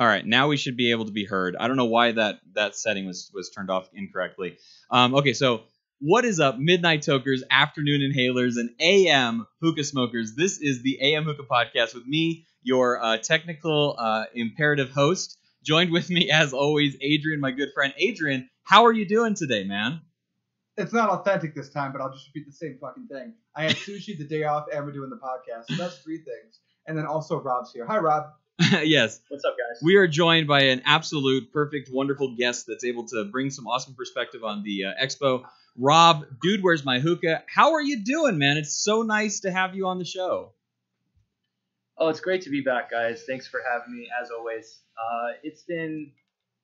All right, now we should be able to be heard. I don't know why that that setting was was turned off incorrectly. Um, okay, so what is up, midnight tokers, afternoon inhalers, and AM hookah smokers? This is the AM hookah podcast with me, your uh, technical uh, imperative host. Joined with me, as always, Adrian, my good friend. Adrian, how are you doing today, man? It's not authentic this time, but I'll just repeat the same fucking thing. I had sushi the day off, and we're doing the podcast. So that's three things. And then also Rob's here. Hi, Rob. yes. What's up, guys? We are joined by an absolute, perfect, wonderful guest that's able to bring some awesome perspective on the uh, expo. Rob, dude, where's my hookah? How are you doing, man? It's so nice to have you on the show. Oh, it's great to be back, guys. Thanks for having me, as always. Uh, it's been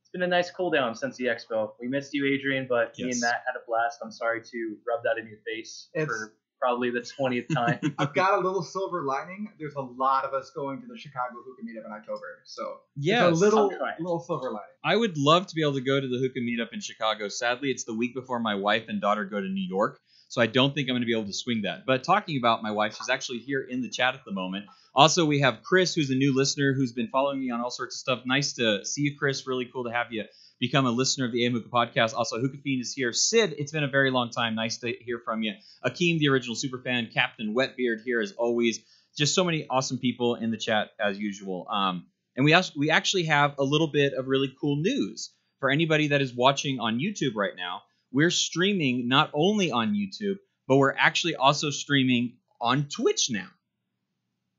it's been a nice cool down since the expo. We missed you, Adrian, but me and Matt had a blast. I'm sorry to rub that in your face It's- for probably the 20th time. I've got a little silver lining. There's a lot of us going to the Chicago Hookah Meetup in October, so yeah, a little little silver lining. I would love to be able to go to the hookah meetup in Chicago. Sadly, it's the week before my wife and daughter go to New York, so I don't think I'm going to be able to swing that. But talking about my wife, she's actually here in the chat at the moment. Also, we have Chris, who's a new listener who's been following me on all sorts of stuff. Nice to see you, Chris. Really cool to have you become a listener of the AM Hookah podcast. Also, Hookah Fiend is here. Sid, it's been a very long time. Nice to hear from you. Akeem, the original superfan. Captain Wetbeard here as always. Just so many awesome people in the chat as usual. Um, and we also, we actually have a little bit of really cool news for anybody that is watching on YouTube right now. We're streaming not only on YouTube, but we're actually also streaming on Twitch now.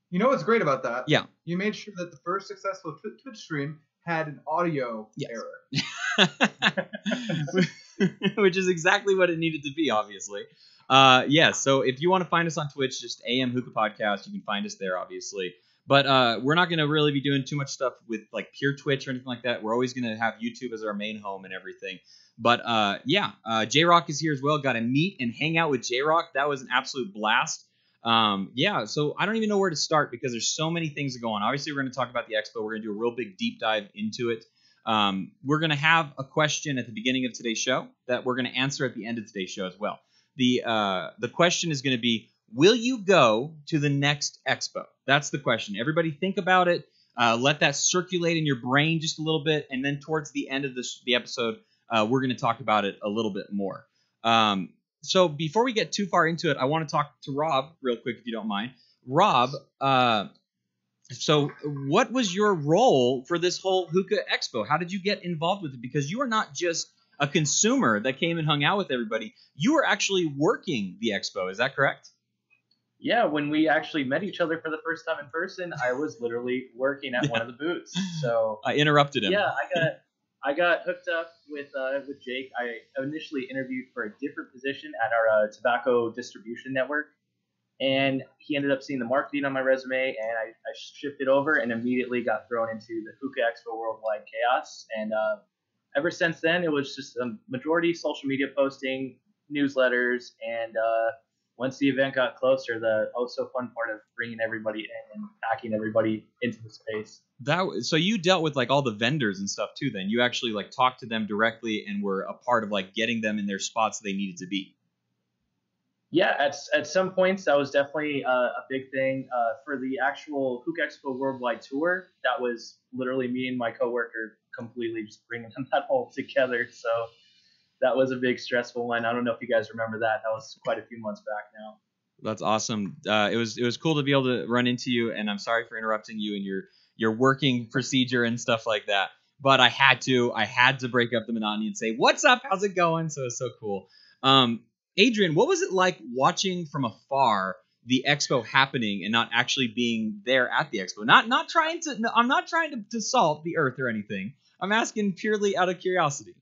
You know what's great about that? Yeah. You made sure that the first successful Twitch stream had an audio Yes. error. which is exactly what it needed to be, obviously. Uh, yeah, so if you want to find us on Twitch, just AM Hookah Podcast, you can find us there, obviously. But uh, we're not going to really be doing too much stuff with like pure Twitch or anything like that. We're always going to have YouTube as our main home and everything. But uh, yeah, uh, J Rock is here as well. Got to meet and hang out with J Rock. That was an absolute blast. Um, yeah, so I don't even know where to start because there's so many things go on. Obviously, we're going to talk about the expo. We're going to do a real big deep dive into it. Um, we're going to have a question at the beginning of today's show that we're going to answer at the end of today's show as well. The uh, the question is going to be: Will you go to the next expo? That's the question. Everybody think about it. Uh, let that circulate in your brain just a little bit, and then towards the end of this the episode, uh, we're going to talk about it a little bit more. Um, so before we get too far into it, I want to talk to Rob real quick, if you don't mind. Rob, uh, so what was your role for this whole hookah expo? How did you get involved with it? Because you are not just a consumer that came and hung out with everybody. You were actually working the expo. Is that correct? yeah, when we actually met each other for the first time in person, I was literally working at one of the booths. So I interrupted him. yeah, I got I got hooked up with uh, with Jake. I initially interviewed for a different position at our uh, tobacco distribution network, and he ended up seeing the marketing on my resume, and I, I shifted over and immediately got thrown into the Hookah Expo Worldwide Chaos. And uh, ever since then, it was just a majority social media posting, newsletters, and uh, once the event got closer, the oh so fun part of bringing everybody in and packing everybody into the space. That so you dealt with like all the vendors and stuff too. Then you actually like talked to them directly and were a part of like getting them in their spots they needed to be. Yeah, at, at some points that was definitely uh, a big thing. Uh, for the actual Hook Expo Worldwide Tour, that was literally me and my coworker completely just bringing that all together. So that was a big stressful one. I don't know if you guys remember that. That was quite a few months back now. That's awesome. Uh, it was it was cool to be able to run into you, and I'm sorry for interrupting you and your your working procedure and stuff like that. But I had to I had to break up the monotony and say, "What's up? How's it going?" So it's so cool. Um, Adrian, what was it like watching from afar the expo happening and not actually being there at the expo? Not not trying to. No, I'm not trying to, to salt the earth or anything. I'm asking purely out of curiosity.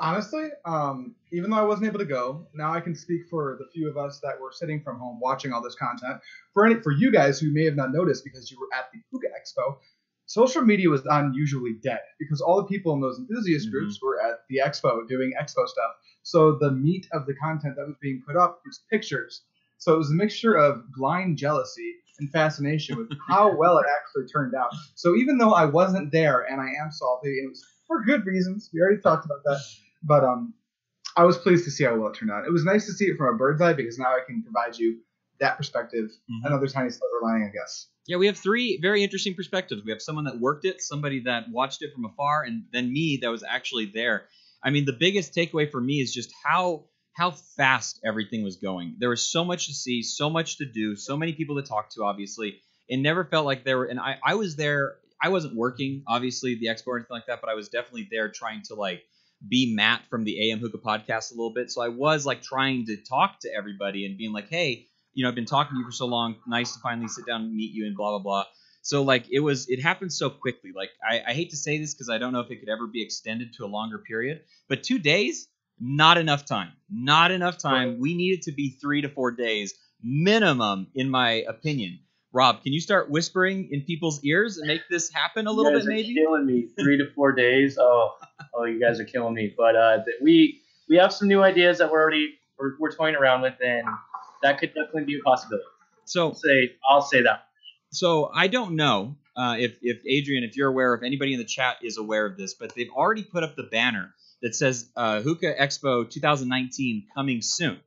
Honestly, um, even though I wasn't able to go, now I can speak for the few of us that were sitting from home watching all this content. For any, for you guys who may have not noticed because you were at the Hookah Expo, social media was unusually dead because all the people in those enthusiast Mhm. groups were at the expo doing expo stuff. So the meat of the content that was being put up was pictures. So it was a mixture of blind jealousy and fascination with how well it actually turned out. So even though I wasn't there and I am salty, and it was for good reasons, we already talked about that. But um, I was pleased to see how well it turned out. It was nice to see it from a bird's eye because now I can provide you that perspective, Mhm. another tiny silver lining, I guess. Yeah, we have three very interesting perspectives. We have someone that worked it, somebody that watched it from afar, and then me that was actually there. I mean, the biggest takeaway for me is just how how fast everything was going. There was so much to see, so much to do, so many people to talk to. Obviously, it never felt like there were. And I I was there. I wasn't working, obviously, the expo or anything like that, but I was definitely there trying to like be Matt from the AM Hookah podcast a little bit. So I was like trying to talk to everybody and being like, hey, you know, I've been talking to you for so long. Nice to finally sit down and meet you and blah blah blah. So like it was, it happened so quickly. Like I, I hate to say this because I don't know if it could ever be extended to a longer period, but two days, not enough time. Not enough time. We need it to be three to four days minimum, in my opinion. Rob, can you start whispering in people's ears and make this happen a little bit, maybe? killing me. Three to four days. Oh, oh, you guys are killing me. But uh, we we have some new ideas that we're already we're, we're toying around with, and that could definitely be a possibility. So I'll say I'll say that. So I don't know uh, if if Adrian, if you're aware, if anybody in the chat is aware of this, but they've already put up the banner that says uh, Hookah Expo 2019 coming soon.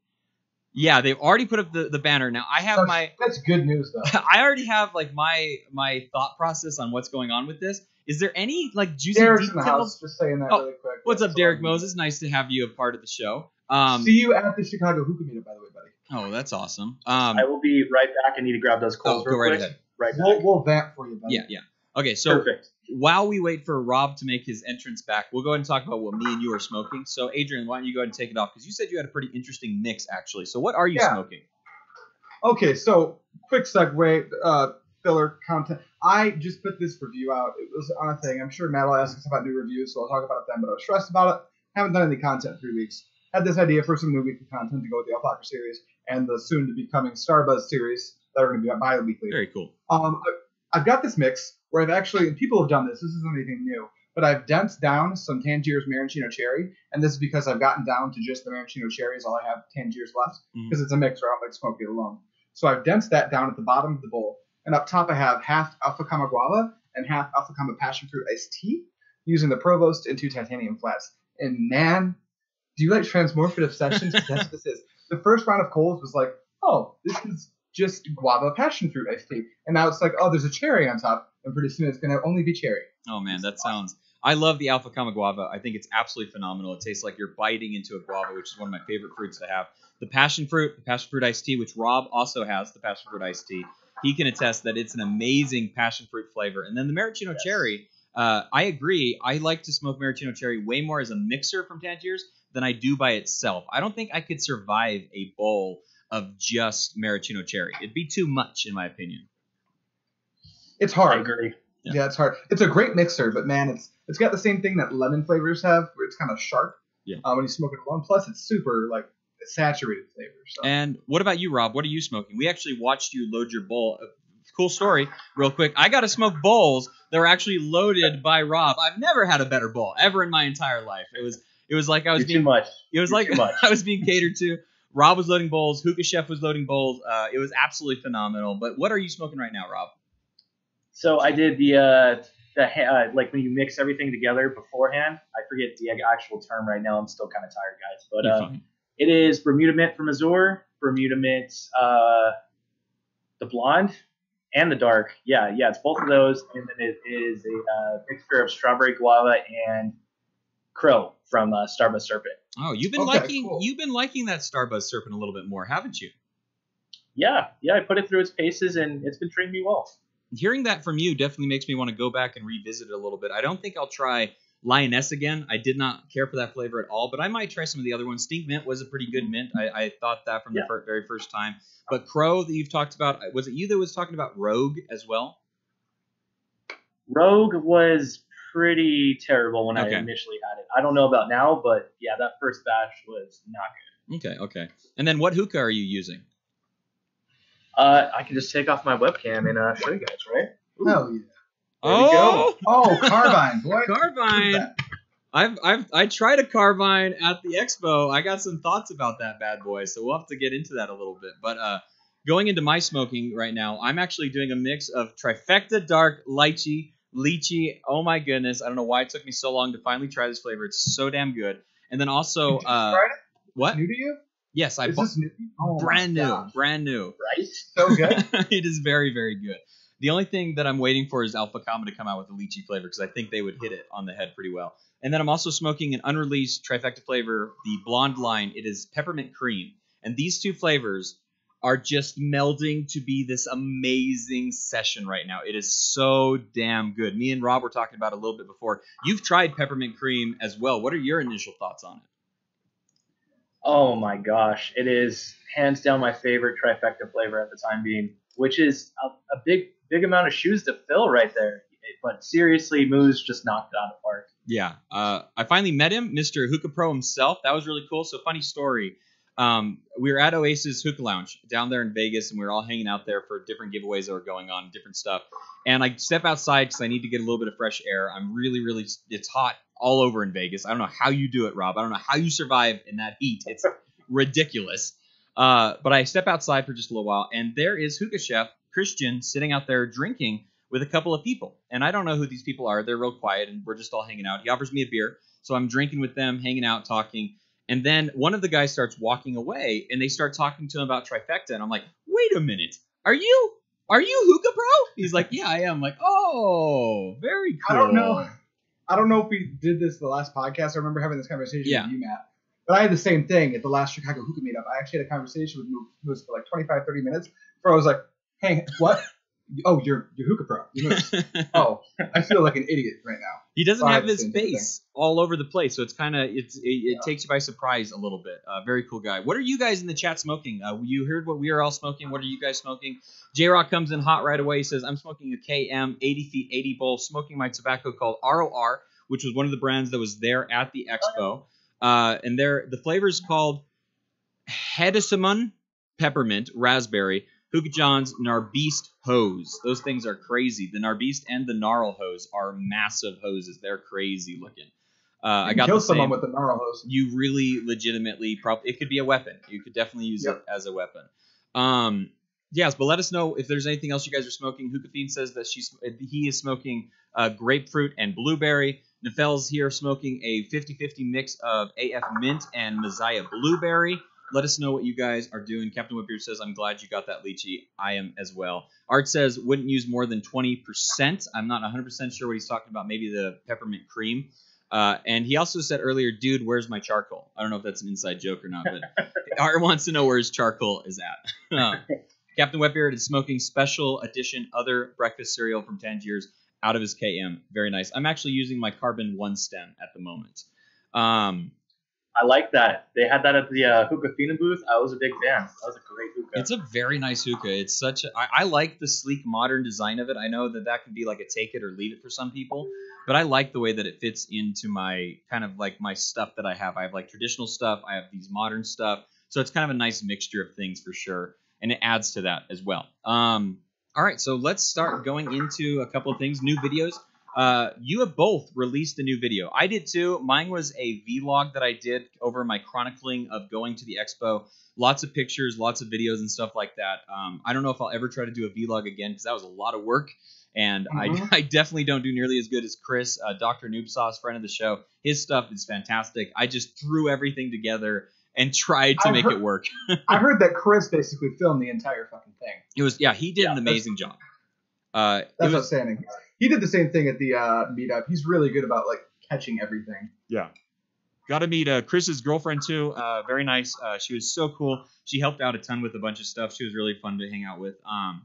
Yeah, they've already put up the, the banner. Now I have That's, my that's good news though. I already have like my my thought process on what's going on with this. Is there any like juicy Derek's in the house, just saying that Oh, really quick. What's up, So, Derek Moses? Nice to have you a part of the show. Um, See you at the Chicago Hookah Meetup, by the way, buddy. oh, that's awesome. Um, I will be right back. I need to grab those oh, coals go right quick. ahead. Right back. We'll, we'll vamp for you, buddy. Yeah, yeah. Okay, so Perfect. While we wait for Rob to make his entrance back, we'll go ahead and talk about what me and you are smoking. So, Adrian, why don't you go ahead and take it off? Because you said you had a pretty interesting mix, actually. So, what are you Yeah. smoking? Okay, so quick segue, uh, filler content. I just put this review out. It was on a thing. I'm sure Matt will ask us about new reviews, so I'll talk about it then. But I was stressed about it. Haven't done any content in three weeks. Had this idea for some new weekly content to go with the Alpaca series and the soon to be coming Starbuzz series that are going to be bi-weekly. Very cool. Um, I- I've got this mix where I've actually, people have done this. This isn't anything new, but I've densed down some Tangier's Maraschino Cherry, and this is because I've gotten down to just the Maraschino Cherry is all I have Tangier's left mm-hmm. because it's a mix where I don't like smoking it alone. So I've densed that down at the bottom of the bowl, and up top I have half Alpha Kama Guava and half Alpha Kama Passion Fruit Iced Tea, using the Provost and two titanium flats. And man, do you like transmorphative sessions? what this is. The first round of coals was like, oh, this is just guava passion fruit iced tea. And now it's like, oh, there's a cherry on top, and pretty soon it's gonna only be cherry. Oh, man, that sounds. I love the Alpha Kama Guava. I think it's absolutely phenomenal. It tastes like you're biting into a guava, which is one of my favorite fruits to have. The passion fruit, the passion fruit iced tea, which Rob also has, the passion fruit iced tea. He can attest that it's an amazing passion fruit flavor. And then the maraschino Yes. cherry, uh, I agree. I like to smoke maraschino cherry way more as a mixer from Tangiers than I do by itself. I don't think I could survive a bowl of just maraschino cherry. It'd be too much, in my opinion. It's hard. I agree. Yeah. Yeah. it's hard. It's a great mixer, but man, it's it's got the same thing that lemon flavors have, where it's kind of sharp. Yeah. Uh, when you smoke it alone, plus it's super like saturated flavor. So. And what about you, Rob? What are you smoking? We actually watched you load your bowl. Uh, Cool story, real quick. I got to smoke bowls that were actually loaded by Rob. I've never had a better bowl ever in my entire life. It was it was like I was You're being too much. it was You're like much. I was being catered to. Rob was loading bowls. Hookah Chef was loading bowls. Uh, it was absolutely phenomenal. But what are you smoking right now, Rob? So I did the uh, the uh, like when you mix everything together beforehand. I forget the actual term right now. I'm still kind of tired, guys. But uh, it is Bermuda Mint from Azure, Bermuda Mint, uh, the blonde, and the dark. Yeah, yeah, it's both of those, and then it is a uh, mixture of strawberry guava and crow from uh, Starbuzz Serpent. Oh, you've been Okay, liking cool. you've been liking that Starbuzz Serpent a little bit more, haven't you? Yeah, yeah, I put it through its paces, and it's been treating me well. hearing that from you definitely makes me want to go back and revisit it a little bit. I don't think I'll try Lioness again. I did not care for that flavor at all, but I might try some of the other ones. Stink Mint was a pretty good mint. I, I thought that from the fir- very first time. But Crow that you've talked about, uh, was it you that was talking about Rogue as well? Rogue was pretty terrible when Okay. I initially had it. I don't know about now, but yeah, that first batch was not good. Okay, okay. And then what hookah are you using? Uh, I can just take off my webcam and uh, show you guys, right? Hell yeah. There we go. Oh, carbine, boy. Carbine. I've I've I tried a carbine at the expo. I got some thoughts about that bad boy, so we'll have to get into that a little bit. But uh, going into my smoking right now, I'm actually doing a mix of trifecta dark lychee, lychee. Oh my goodness, I don't know why it took me so long to finally try this flavor. It's so damn good. And then also uh, what? New to you? Yes, I bought new? Oh brand new, gosh. brand new. Right? So good. it is very, very good. The only thing that I'm waiting for is Alpha Kama to come out with a lychee flavor because I think they would hit it on the head pretty well. And then I'm also smoking an unreleased trifecta flavor, the blonde line. It is peppermint cream, and these two flavors are just melding to be this amazing session right now. It is so damn good. Me and Rob were talking about it a little bit before. You've tried peppermint cream as well. What are your initial thoughts on it? Oh my gosh, it is hands down my favorite trifecta flavor at the time being, which is a, a big big amount of shoes to fill right there. But seriously, Moose just knocked it out of the park. Yeah, uh, I finally met him, Mr. Hookah Pro himself. That was really cool. So funny story. Um, we were at Oasis Hookah Lounge down there in Vegas, and we were all hanging out there for different giveaways that were going on, different stuff. And I step outside because I need to get a little bit of fresh air. I'm really, really, it's hot all over in Vegas. I don't know how you do it, Rob. I don't know how you survive in that heat. It's ridiculous. Uh, but I step outside for just a little while, and there is Hookah Chef Christian sitting out there drinking with a couple of people. And I don't know who these people are. They're real quiet, and we're just all hanging out. He offers me a beer, so I'm drinking with them, hanging out, talking. And then one of the guys starts walking away, and they start talking to him about trifecta. And I'm like, wait a minute, are you are you hookah pro? He's like, yeah, I am. I'm like, oh, very cool. I don't know. I don't know if we did this the last podcast. I remember having this conversation Yeah. with you, Matt. But I had the same thing at the last Chicago Hookah meetup. I actually had a conversation with Moose for like 25, 30 minutes before I was like, hey, what? Oh, you're, you're Hookah Pro. You're oh, I feel like an idiot right now. he doesn't Five have his things, I face all over the place, so it's kind of it's it, it Yeah. takes you by surprise a little bit. Uh, very cool guy. What are you guys in the chat smoking? Uh, you heard what we are all smoking. What are you guys smoking? J Rock comes in hot right away. He says, "I'm smoking a KM 80 feet 80 bowl, smoking my tobacco called ROR, which was one of the brands that was there at the expo. Uh, and there, the flavor is called Hedesamon peppermint raspberry." Hookah John's Narbeast hose. Those things are crazy. The Narbeast and the Gnarl hose are massive hoses. They're crazy looking. Uh, I got kill the someone same. with a gnarl hose. you really legitimately probably it could be a weapon. You could definitely use Yep. it as a weapon. Um, yes, but let us know if there's anything else you guys are smoking. Hookah Fiend says that she's he is smoking uh, grapefruit and blueberry. Nefel's here smoking a 50-50 mix of AF mint and Messiah blueberry. Let us know what you guys are doing. Captain Wetbeard says, I'm glad you got that lychee. I am as well. Art says, wouldn't use more than 20%. I'm not 100% sure what he's talking about. Maybe the peppermint cream. Uh, and he also said earlier, dude, where's my charcoal? I don't know if that's an inside joke or not, but Art wants to know where his charcoal is at. Uh, Captain Wetbeard is smoking special edition other breakfast cereal from Tangiers out of his KM. Very nice. I'm actually using my carbon one stem at the moment. Um, I like that. They had that at the uh, Hookah Phenom booth. I was a big fan. That was a great hookah. It's a very nice hookah. It's such a. I, I like the sleek modern design of it. I know that that can be like a take it or leave it for some people, but I like the way that it fits into my kind of like my stuff that I have. I have like traditional stuff. I have these modern stuff. So it's kind of a nice mixture of things for sure, and it adds to that as well. Um, all right, so let's start going into a couple of things. New videos. Uh, you have both released a new video. I did too. Mine was a vlog that I did over my chronicling of going to the expo lots of pictures, lots of videos, and stuff like that. Um, I don't know if I'll ever try to do a vlog again because that was a lot of work, and Mhm. I, I definitely don't do nearly as good as Chris, uh, Dr. Noob Sauce, friend of the show. His stuff is fantastic. I just threw everything together and tried to I've make heard- it work. I heard that Chris basically filmed the entire fucking thing. It was yeah, he did Yeah, an amazing job. Uh, it That's was outstanding. He did the same thing at the uh, meetup. He's really good about like catching everything. Yeah. Got to meet uh, Chris's girlfriend too. Uh, very nice. Uh, she was so cool. She helped out a ton with a bunch of stuff. She was really fun to hang out with. Um,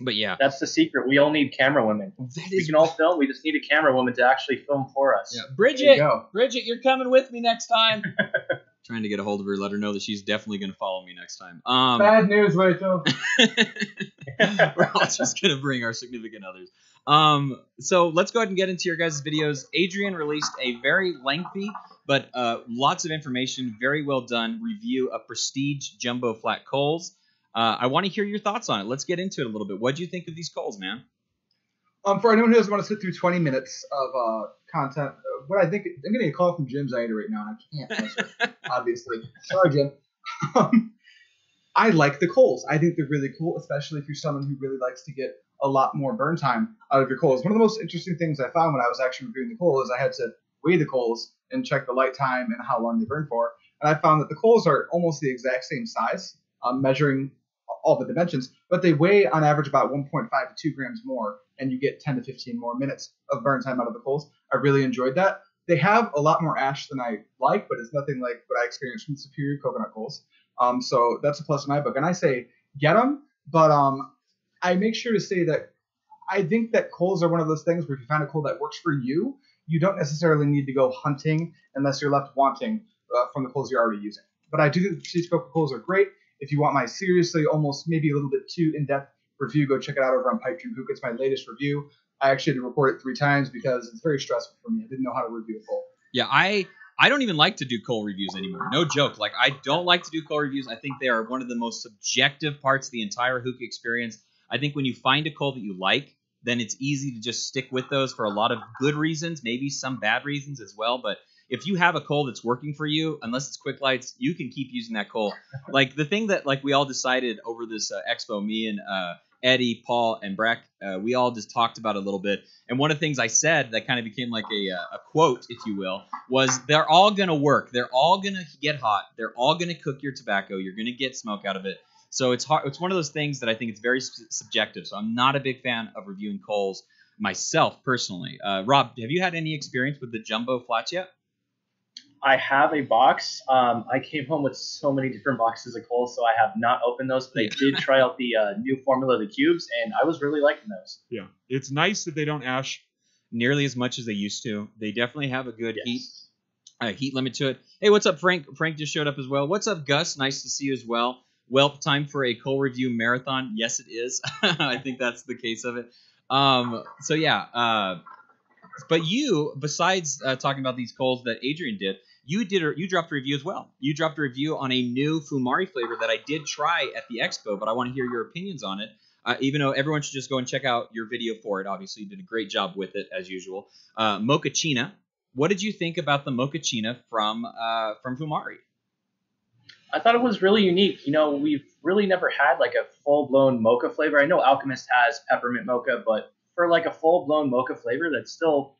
but yeah, That's the secret. We all need camera women. that We is. can all film. We just need a camera woman to actually film for us. Yeah. There you Bridget. Bridget, you're coming with me next time. Trying to get a hold of her, let her know that she's definitely going to follow me next time. Um, Bad news, Rachel. we're all just going to bring our significant others. Um, so let's go ahead and get into your guys' videos. Adrian released a very lengthy but uh, lots of information, very well done review of Prestige Jumbo Flat Coals. Uh, I want to hear your thoughts on it. Let's get into it a little bit. What do you think of these coals, man? Um, for anyone who doesn't want to sit through 20 minutes of uh, content, uh, what I think I'm getting a call from Jim Zaida right now, and I can't answer. obviously, sorry, Jim. Um, I like the coals. I think they're really cool, especially if you're someone who really likes to get a lot more burn time out of your coals. One of the most interesting things I found when I was actually reviewing the coal is I had to weigh the coals and check the light time and how long they burn for. and I found that the coals are almost the exact same size, um, measuring all the dimensions, but they weigh on average about 1.5 to 2 grams more, and you get 10 to 15 more minutes of burn time out of the coals. I really enjoyed that. They have a lot more ash than I like, but it's nothing like what I experienced from Superior coconut coals. Um, so that's a plus in my book. And I say get them, but um, I make sure to say that I think that coals are one of those things where if you find a coal that works for you, you don't necessarily need to go hunting unless you're left wanting uh, from the coals you're already using. But I do think Coca coals are great. If you want my seriously, almost maybe a little bit too in-depth review, go check it out over on Pipe Dream Hookah. It's my latest review. I actually had to record it three times because it's very stressful for me. I didn't know how to review a coal. Yeah, I I don't even like to do coal reviews anymore. No joke. Like I don't like to do coal reviews. I think they are one of the most subjective parts of the entire hook experience. I think when you find a coal that you like, then it's easy to just stick with those for a lot of good reasons, maybe some bad reasons as well. But if you have a coal that's working for you, unless it's quick lights, you can keep using that coal. like the thing that like we all decided over this uh, expo, me and uh, Eddie, Paul, and Breck, uh, we all just talked about a little bit. And one of the things I said that kind of became like a, uh, a quote, if you will, was they're all going to work. They're all going to get hot. They're all going to cook your tobacco. You're going to get smoke out of it. So it's hard. It's one of those things that I think it's very subjective. So I'm not a big fan of reviewing coals myself personally. Uh, Rob, have you had any experience with the jumbo flats yet? I have a box. Um, I came home with so many different boxes of coals, so I have not opened those. But I did try out the uh, new formula, the cubes, and I was really liking those. Yeah, it's nice that they don't ash nearly as much as they used to. They definitely have a good Yes. heat uh, heat limit to it. Hey, what's up, Frank? Frank just showed up as well. What's up, Gus? Nice to see you as well. Well, time for a coal review marathon. Yes, it is. I think that's the case of it. Um, so yeah, uh, but you, besides uh, talking about these coals that Adrian did, you did a, you dropped a review as well. You dropped a review on a new Fumari flavor that I did try at the expo, but I want to hear your opinions on it. Uh, even though everyone should just go and check out your video for it. Obviously, you did a great job with it as usual. Uh, Mochaccino. What did you think about the Mochaccino from uh, from Fumari? I thought it was really unique. You know, we've really never had like a full blown mocha flavor. I know Alchemist has peppermint mocha, but for like a full blown mocha flavor, that's still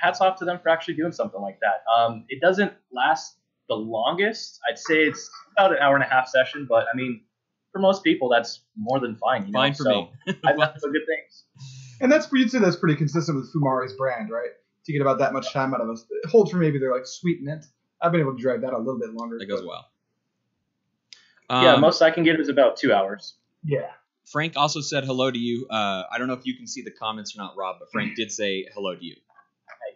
hats off to them for actually doing something like that. Um, it doesn't last the longest. I'd say it's about an hour and a half session, but I mean, for most people, that's more than fine. You know? Fine for so me. I've had some good things. And that's you'd say that's pretty consistent with Fumari's brand, right? To get about that much time out of us. It holds for maybe they're like sweet mint. I've been able to drag that a little bit longer. that goes but- well. yeah, Um, most I can get is about two hours. Yeah. Frank also said hello to you. Uh, I don't know if you can see the comments or not, Rob, but Frank did say hello to you.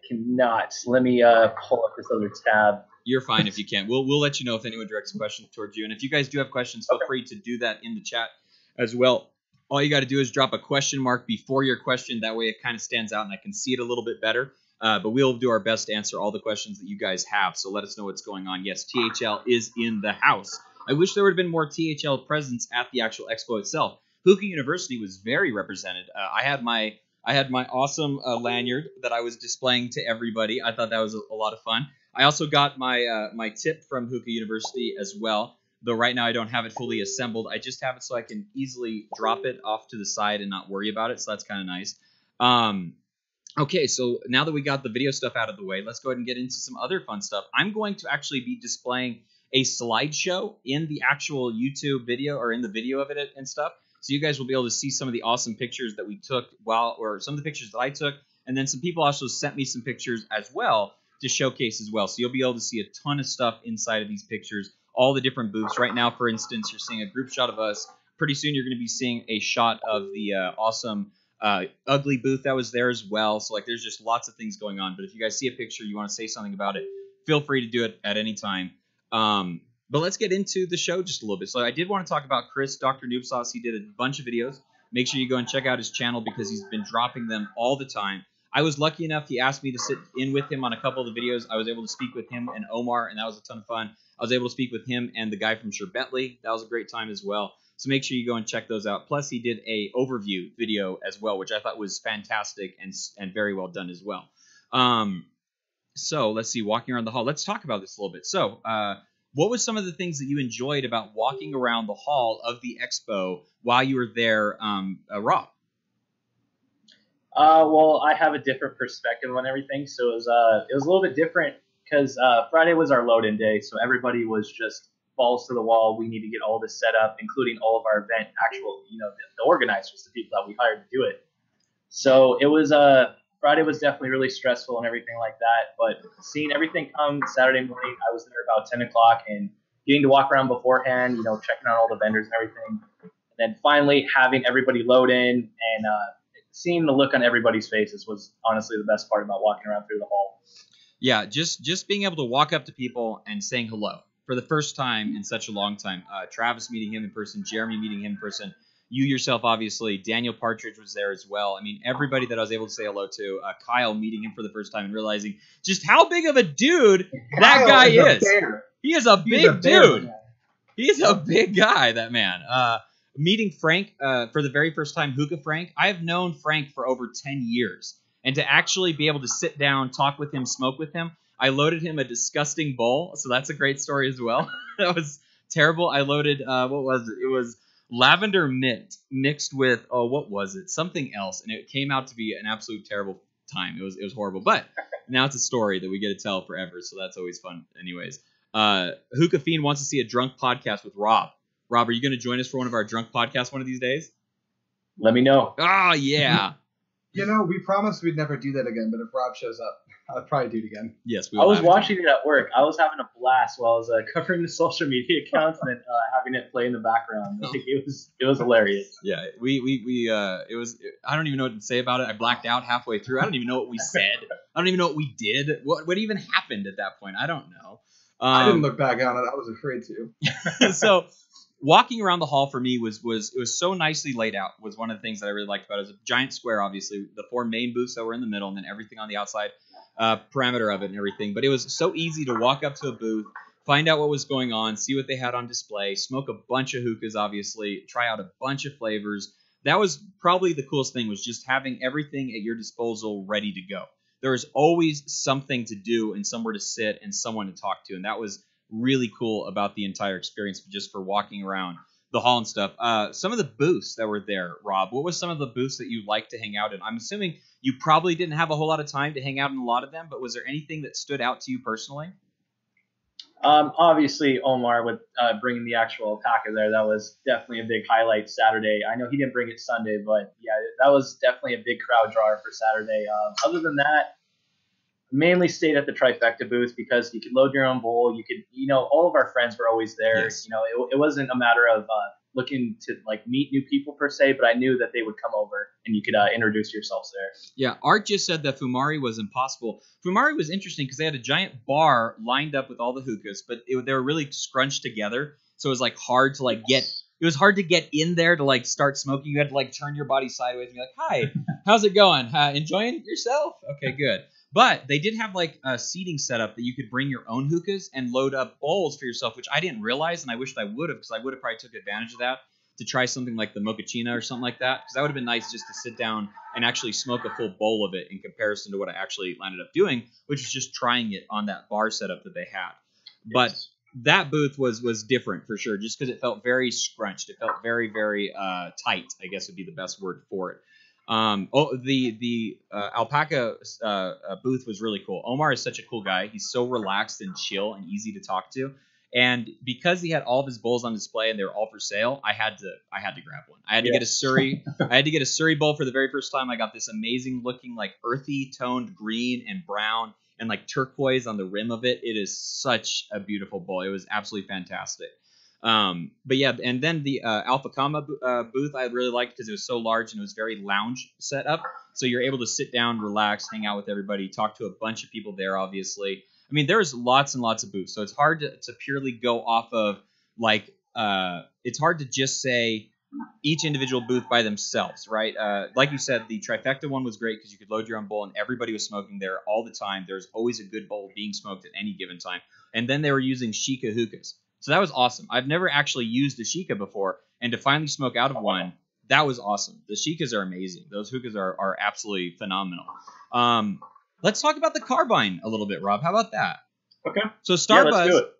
Cannot. Let me uh, pull up this other tab. You're fine if you can't. We'll we'll let you know if anyone directs questions towards you. And if you guys do have questions, feel Okay. free to do that in the chat as well. All you got to do is drop a question mark before your question. That way, it kind of stands out and I can see it a little bit better. Uh, but we'll do our best to answer all the questions that you guys have. So let us know what's going on. Yes, THL is in the house. I wish there would have been more THL presence at the actual expo itself. Hookah University was very represented. Uh, I had my I had my awesome uh, lanyard that I was displaying to everybody. I thought that was a, a lot of fun. I also got my uh, my tip from Hookah University as well. Though right now I don't have it fully assembled. I just have it so I can easily drop it off to the side and not worry about it. So that's kind of nice. Um, okay, so now that we got the video stuff out of the way, let's go ahead and get into some other fun stuff. I'm going to actually be displaying a slideshow in the actual YouTube video or in the video of it and stuff. So you guys will be able to see some of the awesome pictures that we took while, or some of the pictures that I took, and then some people also sent me some pictures as well to showcase as well. So you'll be able to see a ton of stuff inside of these pictures, all the different booths. Right now, for instance, you're seeing a group shot of us. Pretty soon, you're going to be seeing a shot of the uh, awesome uh, ugly booth that was there as well. So like, there's just lots of things going on. But if you guys see a picture, you want to say something about it, feel free to do it at any time. Um, but let's get into the show just a little bit. So I did want to talk about Chris, Dr. Noob Sauce. He did a bunch of videos. Make sure you go and check out his channel because he's been dropping them all the time. I was lucky enough. He asked me to sit in with him on a couple of the videos. I was able to speak with him and Omar, and that was a ton of fun. I was able to speak with him and the guy from Sherbetli. That was a great time as well. So make sure you go and check those out. Plus, he did a overview video as well, which I thought was fantastic and and very well done as well. Um, so let's see, walking around the hall. Let's talk about this a little bit. So, uh, what was some of the things that you enjoyed about walking around the hall of the expo while you were there, um, uh, Rob? Uh, well, I have a different perspective on everything, so it was uh, it was a little bit different because uh, Friday was our load-in day, so everybody was just balls to the wall. We need to get all this set up, including all of our event actual, you know, the, the organizers, the people that we hired to do it. So it was uh, Friday was definitely really stressful and everything like that. But seeing everything come Saturday morning, I was there about 10 o'clock and getting to walk around beforehand, you know, checking out all the vendors and everything. And then finally having everybody load in and uh, seeing the look on everybody's faces was honestly the best part about walking around through the hall. Yeah, just just being able to walk up to people and saying hello for the first time in such a long time. Uh, Travis meeting him in person, Jeremy meeting him in person. You yourself, obviously, Daniel Partridge was there as well. I mean, everybody that I was able to say hello to. Uh, Kyle meeting him for the first time and realizing just how big of a dude that guy a is. He is a He's big a dude. He's a big guy, that man. Uh, meeting Frank uh, for the very first time, Hookah Frank. I have known Frank for over 10 years. And to actually be able to sit down, talk with him, smoke with him, I loaded him a disgusting bowl. So that's a great story as well. that was terrible. I loaded, uh, what was it? It was lavender mint mixed with, oh, what was it? Something else. And it came out to be an absolute terrible time. It was, it was horrible. But now it's a story that we get to tell forever. So that's always fun, anyways. Uh, Hookah Fiend wants to see a drunk podcast with Rob. Rob, are you going to join us for one of our drunk podcasts one of these days? Let me know. Oh, yeah. You know, we promised we'd never do that again, but if Rob shows up, I'll probably do it again. yes, we I was have to. watching it at work. I was having a blast while I was uh, covering the social media accounts and uh, having it play in the background. Like, it was it was hilarious. Yeah, we, we, we, uh, it was, I don't even know what to say about it. I blacked out halfway through. I don't even know what we said. I don't even know what we did. What, what even happened at that point? I don't know. Um, I didn't look back on it. I was afraid to. so walking around the hall for me was was it was so nicely laid out was one of the things that I really liked about it. It was a giant square, obviously, the four main booths that were in the middle, and then everything on the outside uh, parameter of it and everything. But it was so easy to walk up to a booth, find out what was going on, see what they had on display, smoke a bunch of hookahs, obviously, try out a bunch of flavors. That was probably the coolest thing was just having everything at your disposal ready to go. There was always something to do and somewhere to sit and someone to talk to, and that was really cool about the entire experience just for walking around the hall and stuff. Uh, some of the booths that were there, Rob, what was some of the booths that you liked to hang out in? I'm assuming you probably didn't have a whole lot of time to hang out in a lot of them, but was there anything that stood out to you personally? Um, obviously, Omar with uh, bringing the actual alpaca there, that was definitely a big highlight Saturday. I know he didn't bring it Sunday, but yeah, that was definitely a big crowd drawer for Saturday. Um, other than that, mainly stayed at the trifecta booth because you could load your own bowl. You could, you know, all of our friends were always there. Yes. You know, it, it wasn't a matter of uh, looking to like meet new people per se, but I knew that they would come over and you could uh, introduce yourselves there. Yeah, Art just said that Fumari was impossible. Fumari was interesting because they had a giant bar lined up with all the hookahs, but it, they were really scrunched together, so it was like hard to like get. It was hard to get in there to like start smoking. You had to like turn your body sideways and be like, "Hi, how's it going? Uh, enjoying yourself? Okay, good." But they did have like a seating setup that you could bring your own hookahs and load up bowls for yourself, which I didn't realize, and I wished I would have because I would have probably took advantage of that to try something like the mochaccino or something like that because that would have been nice just to sit down and actually smoke a full bowl of it in comparison to what I actually landed up doing, which was just trying it on that bar setup that they had. But that booth was was different for sure, just because it felt very scrunched. It felt very very uh, tight. I guess would be the best word for it. Um, oh, the the uh, alpaca uh, uh, booth was really cool. Omar is such a cool guy. He's so relaxed and chill and easy to talk to. And because he had all of his bowls on display and they were all for sale, I had to I had to grab one. I had to Yeah. get a Surrey. I had to get a Surrey bowl for the very first time. I got this amazing looking like earthy toned green and brown and like turquoise on the rim of it. It is such a beautiful bowl. It was absolutely fantastic. Um, but yeah, and then the uh, Alpha Comma uh, booth I really liked because it was so large and it was very lounge set up. So you're able to sit down, relax, hang out with everybody, talk to a bunch of people there. Obviously, I mean there's lots and lots of booths, so it's hard to, to purely go off of like uh, it's hard to just say each individual booth by themselves, right? Uh, like you said, the trifecta one was great because you could load your own bowl and everybody was smoking there all the time. There's always a good bowl being smoked at any given time. And then they were using Shika hookahs. So that was awesome. I've never actually used a Shika before, and to finally smoke out of one, that was awesome. The Shikas are amazing. Those hookahs are, are absolutely phenomenal. Um, let's talk about the carbine a little bit, Rob. How about that? Okay. So Yeah, Starbuzz. let's do it.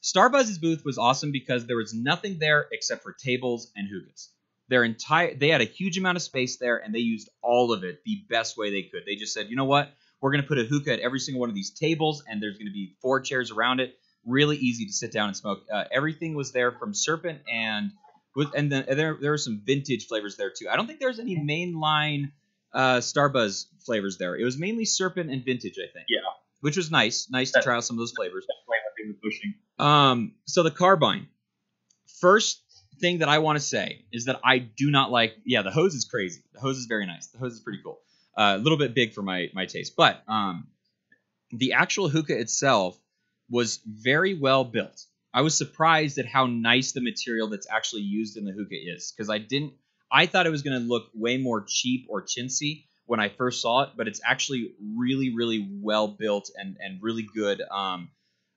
Starbuzz's booth was awesome because there was nothing there except for tables and hookahs. Their entire they had a huge amount of space there and they used all of it the best way they could. They just said, "You know what? We're gonna put a hookah at every single one of these tables, and there's gonna be four chairs around it. Really easy to sit down and smoke. Uh, everything was there from Serpent and with and then and there there were some vintage flavors there too. I don't think there's any mainline uh, Starbuzz flavors there. It was mainly Serpent and vintage, I think. Yeah. Which was nice, nice to try out some of those flavors. Definitely what they were pushing. Um, so the carbine. First thing that I want to say is that I do not like. Yeah, the hose is crazy. The hose is very nice. The hose is pretty cool. Uh, a little bit big for my my taste, but um, the actual hookah itself was very well built. I was surprised at how nice the material that's actually used in the hookah is because I didn't. I thought it was going to look way more cheap or chintzy when I first saw it, but it's actually really, really well built and and really good um,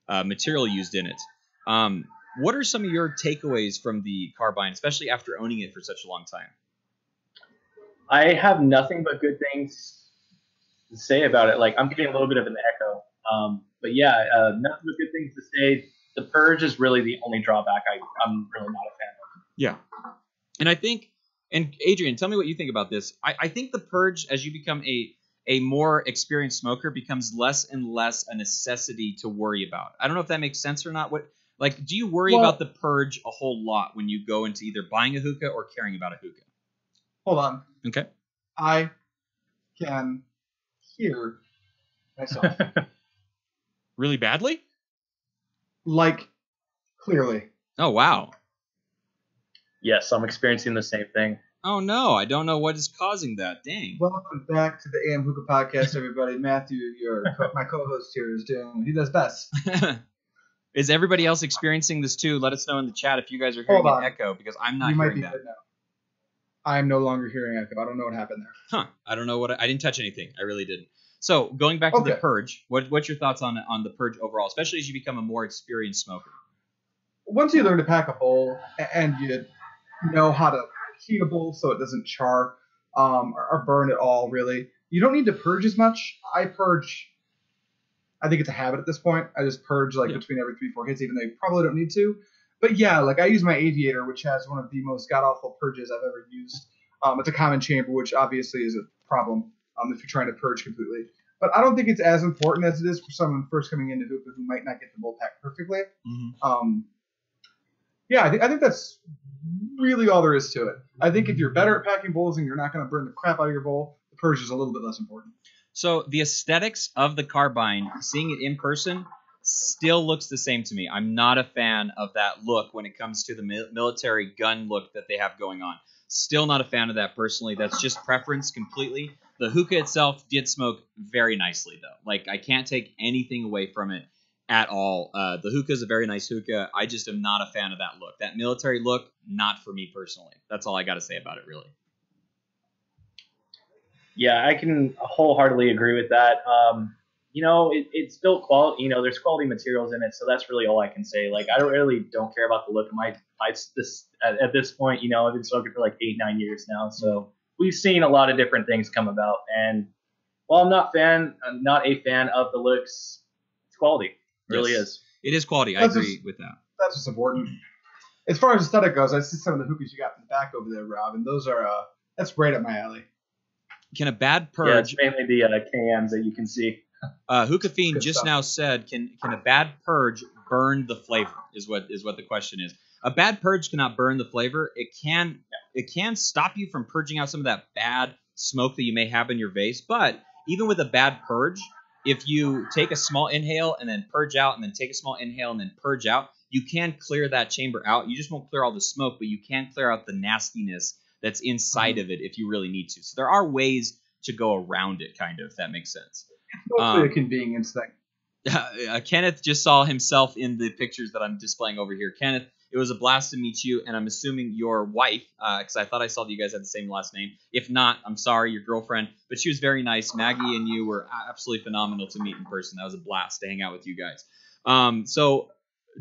uh, material used in it. Um, what are some of your takeaways from the carbine, especially after owning it for such a long time? I have nothing but good things to say about it. Like I'm getting a little bit of an echo, um, but yeah, uh, nothing but good things to say. The purge is really the only drawback I, I'm really not a fan of. Yeah. And I think, and Adrian, tell me what you think about this. I, I think the purge, as you become a a more experienced smoker, becomes less and less a necessity to worry about. I don't know if that makes sense or not. What like, do you worry Well- about the purge a whole lot when you go into either buying a hookah or caring about a hookah? Hold on. Okay. I can hear myself. Really badly? like, clearly. Oh wow. Yes, I'm experiencing the same thing. Oh no, I don't know what is causing that. Dang. Welcome back to the AM Hookah Podcast, everybody. Matthew, your co- my co-host here, is doing what he does best. is everybody else experiencing this too? Let us know in the chat if you guys are hearing an echo because I'm not you might hearing be that. now. I am no longer hearing echo. I don't know what happened there. Huh. I don't know what I, I didn't touch anything. I really didn't. So going back to the purge, what, what's your thoughts on on the purge overall, especially as you become a more experienced smoker? Once you learn to pack a bowl and you know how to heat a bowl so it doesn't char um, or, or burn at all, really, you don't need to purge as much. I purge. I think it's a habit at this point. I just purge like Yeah. between every three four hits, even though you probably don't need to. But yeah, like I use my aviator, which has one of the most god awful purges I've ever used. Um, it's a common chamber, which obviously is a problem um, if you're trying to purge completely. But I don't think it's as important as it is for someone first coming into hookah who might not get the bowl packed perfectly. Um, yeah, I, think I think that's really all there is to it. I think if you're better at packing bowls and you're not going to burn the crap out of your bowl, the purge is a little bit less important. So the aesthetics of the carbine, seeing it in person, still looks the same to me. I'm not a fan of that look when it comes to the mil- military gun look that they have going on. Still not a fan of that personally. That's just preference completely. The hookah itself did smoke very nicely though. Like I can't take anything away from it at all. Uh, the hookah is a very nice hookah. I just am not a fan of that look. That military look, not for me personally. That's all I got to say about it, really. Yeah, I can wholeheartedly agree with that. Um, you know, it, it's built quality. You know, there's quality materials in it, so that's really all I can say. Like, I don't really don't care about the look of my pipes. This at, at this point, you know, I've been smoking for like eight, nine years now, so we've seen a lot of different things come about. And while I'm not fan, I'm not a fan of the looks, it's quality. It really Yes. is. It is quality. I agree just- with that. That's what's important. As far as aesthetic goes, I see some of the hookahs you got in the back over there, Rob, and those are uh, that's right up my alley. Can a bad purge? Yeah, it's purge? mainly the uh, KMs that you can see. uh, Hookah Fiend Good just stuff. now said, "Can can a bad purge burn the flavor?" Is what is what the question is. A bad purge cannot burn the flavor. It can it can stop you from purging out some of that bad smoke that you may have in your vase. But even with a bad purge, if you take a small inhale and then purge out, and then take a small inhale and then purge out, you can clear that chamber out. You just won't clear all the smoke, but you can clear out the nastiness that's inside of it if you really need to. So there are ways to go around it, kind of. If that makes sense. Mostly Um, a convenience thing. uh, Kenneth just saw himself in the pictures that I'm displaying over here. Kenneth, it was a blast to meet you, and I'm assuming your wife, because I thought I saw that you guys had the same last name. If not, I'm sorry, your girlfriend, but she was very nice. Maggie and you were absolutely phenomenal to meet in person. That was a blast to hang out with you guys. Um, so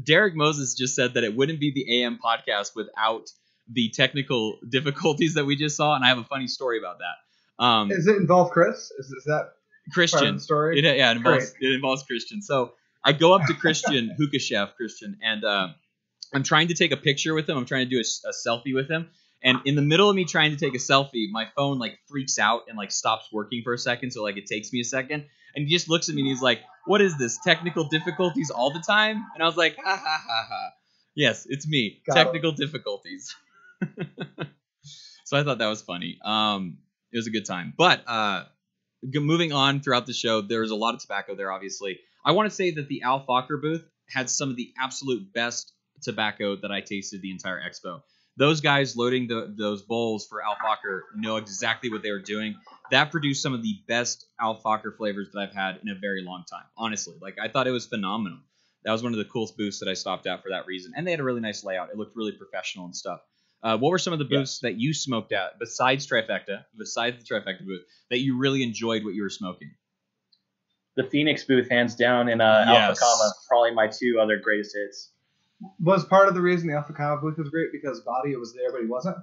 Derek Moses just said that it wouldn't be the AM podcast without the technical difficulties that we just saw, and I have a funny story about that. Um, Does it involve Chris? Is, is that Christian, story? it, yeah, it involves it involves Christian. So I go up to Christian, hookah chef Christian, and uh, I'm trying to take a picture with him. I'm trying to do a selfie with him. And in the middle of me trying to take a selfie, my phone like freaks out and like stops working for a second. So like it takes me a second. and he just looks at me and he's like, "What is this? Technical difficulties all the time?" And I was like, "Ha ha ha ha." Yes, it's me. Got. Technical difficulties. so I thought that was funny. Um, it was a good time. But uh, moving on throughout the show, there was a lot of tobacco there. Obviously, I want to say that the Al Fakher booth had some of the absolute best tobacco that I tasted the entire expo. Those guys loading the, those bowls for Al Fakher know exactly what they were doing. That produced some of the best Al Fakher flavors that I've had in a very long time. Honestly, like I thought it was phenomenal. That was one of the coolest booths that I stopped at for that reason, and they had a really nice layout. It looked really professional and stuff. Uh, what were some of the Yeah. booths that you smoked at besides Trifecta, besides the Trifecta booth, that you really enjoyed what you were smoking? The Phoenix booth, hands down, and uh, Yes. Alpha Comma, probably my two other greatest hits. Was part of the reason the Alpha Comma booth was great because Body was there, but he wasn't.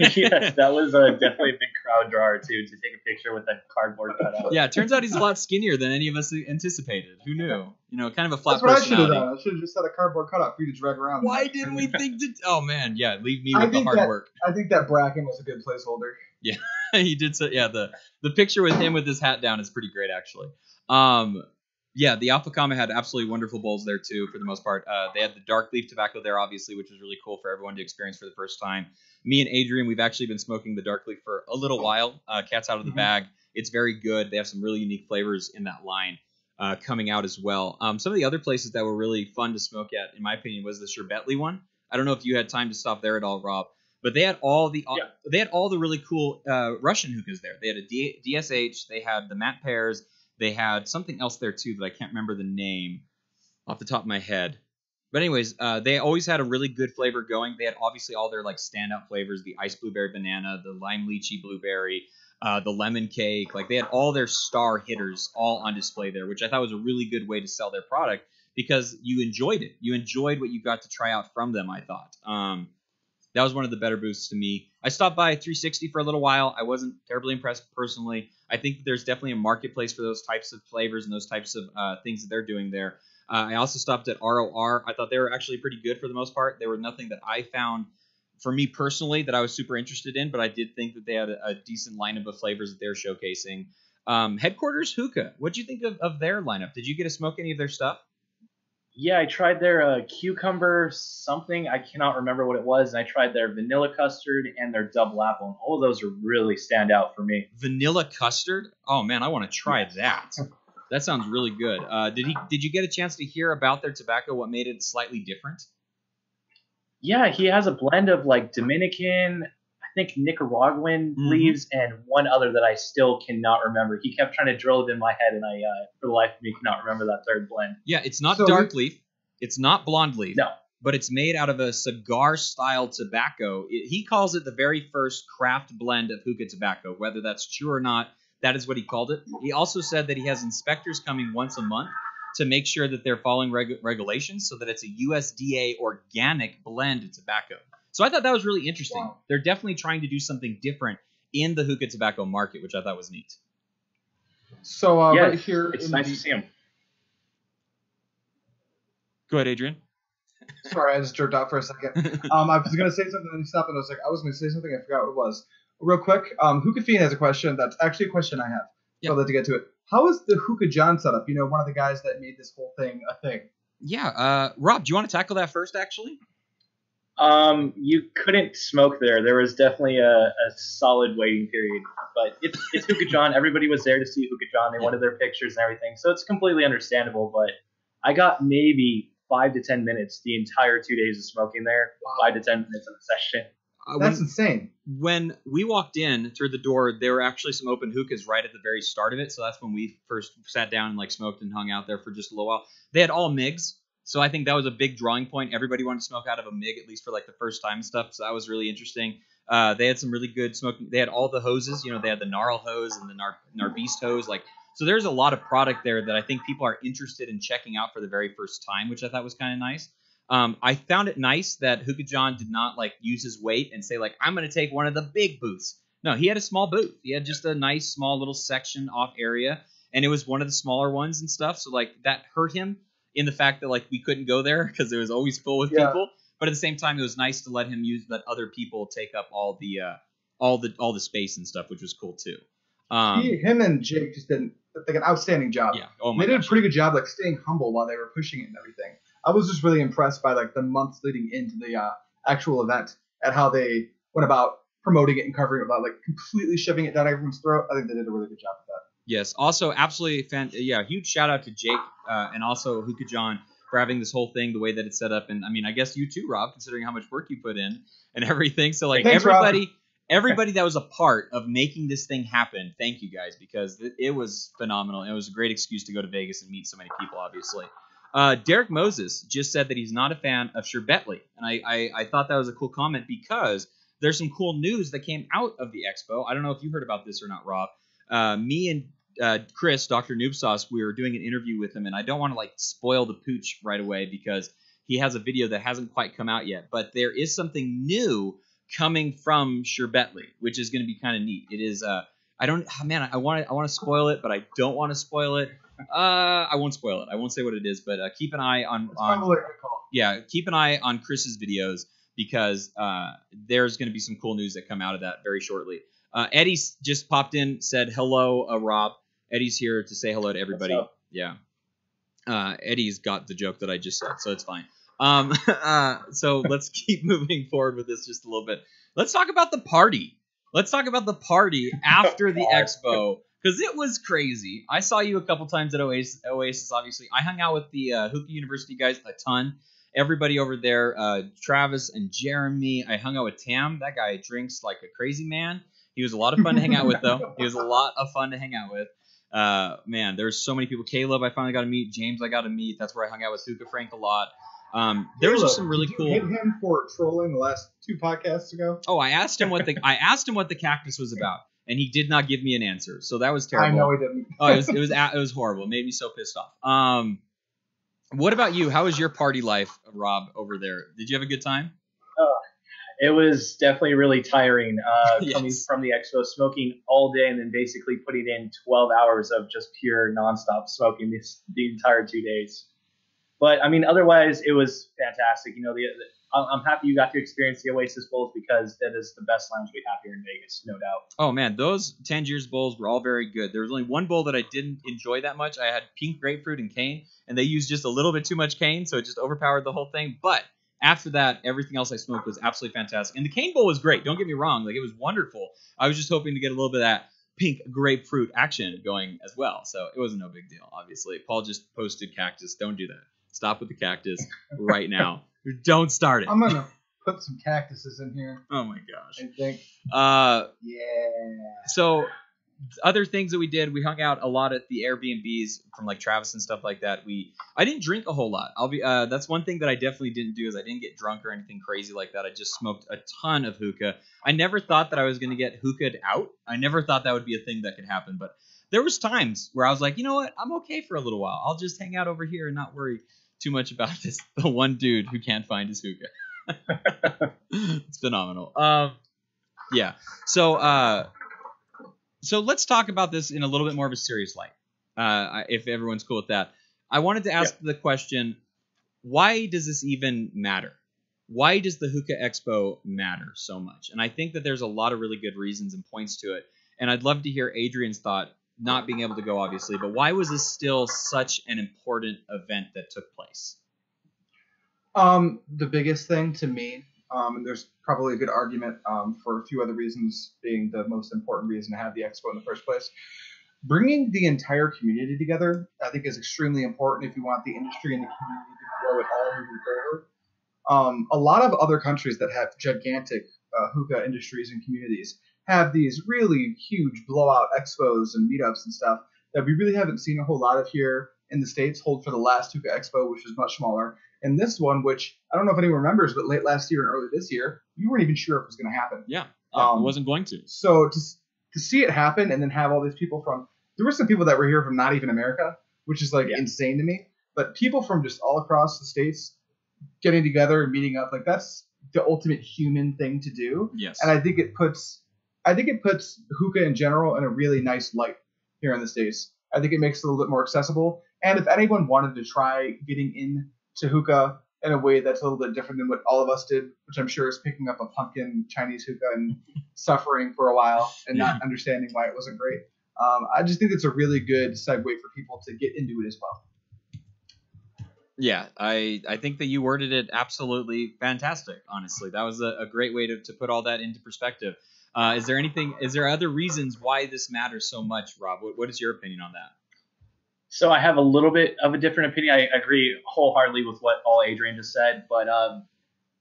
yes, that was uh, definitely a big crowd drawer too to take a picture with that cardboard cutout. Yeah, it turns out he's a lot skinnier than any of us anticipated. Who knew? You know, kind of a flat That's what I should have done. I should have just had a cardboard cutout for you to drag around. Why didn't we think to? Oh man, yeah, leave me I with the hard that- work. I think that Bracken was a good placeholder. Yeah, he did so. Yeah, the the picture with him with his hat down is pretty great actually. Um, yeah, the Alpha Kama had absolutely wonderful bowls there too for the most part. Uh, they had the dark leaf tobacco there obviously, which was really cool for everyone to experience for the first time. Me and Adrian, we've actually been smoking the dark leaf for a little while. Uh, cat's out of the Mhm. bag. It's very good. They have some really unique flavors in that line. Uh, coming out as well. Um, some of the other places that were really fun to smoke at, in my opinion, was the Sherbetli one. I don't know if you had time to stop there at all, Rob, but they had all the Yeah. they had all the really cool uh, Russian hookahs there. They had a D- DSH, they had the Mattpears, they had something else there too that I can't remember the name off the top of my head. But anyways, uh, they always had a really good flavor going. They had obviously all their like standout flavors: the ice blueberry banana, the lime lychee blueberry, uh, the lemon cake. Like they had all their star hitters all on display there, which I thought was a really good way to sell their product because you enjoyed it. You enjoyed what you got to try out from them. I thought. Um, that was one of the better booths to me. I stopped by 360 for a little while. I wasn't terribly impressed personally. I think there's definitely a marketplace for those types of flavors and those types of uh, things that they're doing there. Uh, I also stopped at ROR. I thought they were actually pretty good for the most part. There were nothing that I found for me personally that I was super interested in, but I did think that they had a, a decent lineup of flavors that they're showcasing. Um, Headquarters Hookah. What'd you think of, of their lineup? Did you get to smoke any of their stuff? Yeah, I tried their uh, cucumber something. I cannot remember what it was. And I tried their vanilla custard and their double apple, and all of those are really stand out for me. vanilla custard. Oh man, I want to try that. That sounds really good. Uh, did he? Did you get a chance to hear about their tobacco? What made it slightly different? Yeah, he has a blend of like Dominican, think Nicaraguan Mhm. leaves, and one other that I still cannot remember. He kept trying to drill it in my head, and I, uh, for the life of me, cannot remember that third blend. Yeah, it's not So dark leaf. It's not blonde leaf. No. But it's made out of a cigar style tobacco. It- he calls it the very first craft blend of hookah tobacco. Whether that's true or not, that is what he called it. He also said that he has inspectors coming once a month to make sure that they're following reg- regulations so that it's a USDA organic blend of tobacco. So I thought that was really interesting. Wow. They're definitely trying to do something different in the hookah tobacco market, which I thought was neat. So uh, Yeah, right here, It's in nice the- to see him. Go ahead, Adrian. sorry, I just jerked out for a second. Um, I was gonna say something and then he stopped, and I was like, I was gonna say something, I forgot what it was. Real quick, um, Hookah Fiend has a question. That's actually a question I have. Yeah. So I'd like to get to it. How is the Hookah John setup? You know, one of the guys that made this whole thing a thing. yeah, uh, Rob, do you want to tackle that first, actually? Um, you couldn't smoke there. There was definitely a, a solid waiting period. But it's it's Hookah John. Everybody was there to see Hookah John. They Yeah. wanted their pictures and everything. So it's completely understandable. But I got maybe five to ten minutes the entire two days of smoking there. Five to ten minutes in a session. Uh, That's when, insane. when we walked in through the door, there were actually some open hookahs right at the very start of it. So that's when we first sat down and like smoked and hung out there for just a little while. They had all MIGs. So I think that was a big drawing point. Everybody wanted to smoke out of a MIG at least for like the first time stuff. So that was really interesting. Uh, they had some really good smoking. They had all the hoses. You know, they had the gnarl hose and the nar narbeast hose. Like, so there's a lot of product there that I think people are interested in checking out for the very first time, which I thought was kind of nice. Um, I found it nice that Hookah John did not like use his weight and say like I'm going to take one of the big booths. No, he had a small booth. He had just a nice small little section off area, and it was one of the smaller ones and stuff. So like that hurt him in the fact that like we couldn't go there because it was always full with Yeah. people. But at the same time, it was nice to let him use let other people take up all the uh, all the all the space and stuff, which was cool too. Um, he, him and Jake just didn't like an outstanding job. Yeah. Oh my they did a pretty good job like staying humble while they were pushing it and everything. I was just really impressed by like the months leading into the uh, actual event and how they went about promoting it and covering it without like completely shoving it down everyone's throat. I think they did a really good job with that. Yes. Also, absolutely fan. Yeah, huge shout out to Jake uh, and also Hookah John for having this whole thing the way that it's set up. And I mean, I guess you too, Rob, considering how much work you put in and everything. So like Thanks, Rob. everybody, everybody that was a part of making this thing happen, thank you guys because it, it was phenomenal. It was a great excuse to go to Vegas and meet so many people. Obviously. Uh, Derek Moses just said that he's not a fan of Sherbetli, and I, I, I thought that was a cool comment because there's some cool news that came out of the expo. I don't know if you heard about this or not, Rob. Uh, me and uh, Chris, Dr. Noob Sauce, we were doing an interview with him, and I don't want to like spoil the pooch right away because he has a video that hasn't quite come out yet. But there is something new coming from Sherbetli, which is going to be kind of neat. It is. Uh, I don't. oh, man, I want to. I want to spoil it, but I don't want to spoil it. Uh, I won't spoil it. I won't say what it is, but uh, keep an eye on. On finally a good call. yeah, keep an eye on Chris's videos because uh, there's going to be some cool news that come out of that very shortly. Uh, Eddie's just popped in, said hello, uh, Rob. Eddie's here to say hello to everybody. Yeah. Uh, Eddie's got the joke that I just said, so it's fine. Um, uh, so let's keep moving forward with this just a little bit. Let's talk about the party. Let's talk about the party after the expo because it was crazy. I saw you a couple times at Oasis. Oasis, obviously. I hung out with the uh, Hookah University guys a ton. Everybody over there, uh, Travis and Jeremy. I hung out with Tam. That guy drinks like a crazy man. He was a lot of fun to hang out with, though. He was a lot of fun to hang out with. Uh, man, there's so many people. Caleb, I finally got to meet. James, I got to meet. That's where I hung out with Suka Frank a lot. Um, there was just some really Did you cool. hate him for trolling the last two podcasts ago. Oh, I asked him what the I asked him what the cactus was about, and he did not give me an answer. So that was terrible. I know he didn't. oh, it was it was it was horrible. It made me so pissed off. Um, what about you? How was your party life, Rob, over there? Did you have a good time? It was definitely really tiring uh, Yes. coming from the expo, smoking all day, and then basically putting in 12 hours of just pure nonstop smoking this, the entire two days. But I mean, otherwise, it was fantastic. You know, the, the I'm I'm happy you got to experience the Oasis Bowls because that is the best lounge we have here in Vegas, no doubt. Oh man, those Tangiers bowls were all very good. There was only one bowl that I didn't enjoy that much. I had pink grapefruit and cane, and they used just a little bit too much cane, so it just overpowered the whole thing. But after that, everything else I smoked was absolutely fantastic. And the cane bowl was great. Don't get me wrong; like it was wonderful. I was just hoping to get a little bit of that pink grapefruit action going as well. So it wasn't no big deal. Obviously, Paul just posted cactus. Don't do that. Stop with the cactus right now. Don't start it. I'm gonna put some cactuses in here. Oh my gosh. I think. Uh, Yeah. so other things that we did we hung out a lot at the airbnbs from like travis and stuff like that. We i didn't drink a whole lot. I'll be uh, that's one thing that i definitely didn't do is i didn't get drunk or anything crazy like that. I just smoked a ton of hookah. I never thought that i was going to get hookahd out. I never thought that would be a thing that could happen but there was times where i was like you know what? I'm okay for a little while. I'll just hang out over here and not worry too much about this the one dude who can't find his hookah. It's phenomenal. Um yeah. So uh so let's talk about this in a little bit more of a serious light, uh, if everyone's cool with that. I wanted to ask the question: Why does this even matter? Why does the Hookah Expo matter so much? And I think that there's a lot of really good reasons and points to it. And I'd love to hear Adrian's thought, not being able to go obviously, but why was this still such an important event that took place? Um, the biggest thing to me, um, and there's probably a good argument um, for a few other reasons being the most important reason to have the expo in the first place. Bringing the entire community together, I think, is extremely important if you want the industry and the community to grow at all moving forward. Um, a lot of other countries that have gigantic uh, hookah industries and communities have these really huge blowout expos and meetups and stuff that we really haven't seen a whole lot of here in the states. Hold for the last hookah expo, which was much smaller, and this one, which I don't know if anyone remembers, but late last year and early this year, you weren't even sure if it was going to happen. Yeah, Um, I wasn't going to. So to to see it happen and then have all these people from there were some people that were here from not even America, which is like Yeah. insane to me. But people from just all across the states getting together and meeting up, like that's the ultimate human thing to do. Yes. And I think it puts I think it puts hookah in general in a really nice light here in the States. I think it makes it a little bit more accessible. And if anyone wanted to try getting into hookah in a way that's a little bit different than what all of us did, which I'm sure is picking up a pumpkin Chinese hookah and suffering for a while and not understanding why it wasn't great. Um, I just think it's a really good segue for people to get into it as well. Yeah, I I think that you worded it absolutely fantastic. Honestly, that was a, a great way to, to put all that into perspective. Uh, is there anything? Is there other reasons why this matters so much, Rob? What, what is your opinion on that? So I have a little bit of a different opinion. I agree wholeheartedly with what all Adrian just said, but um,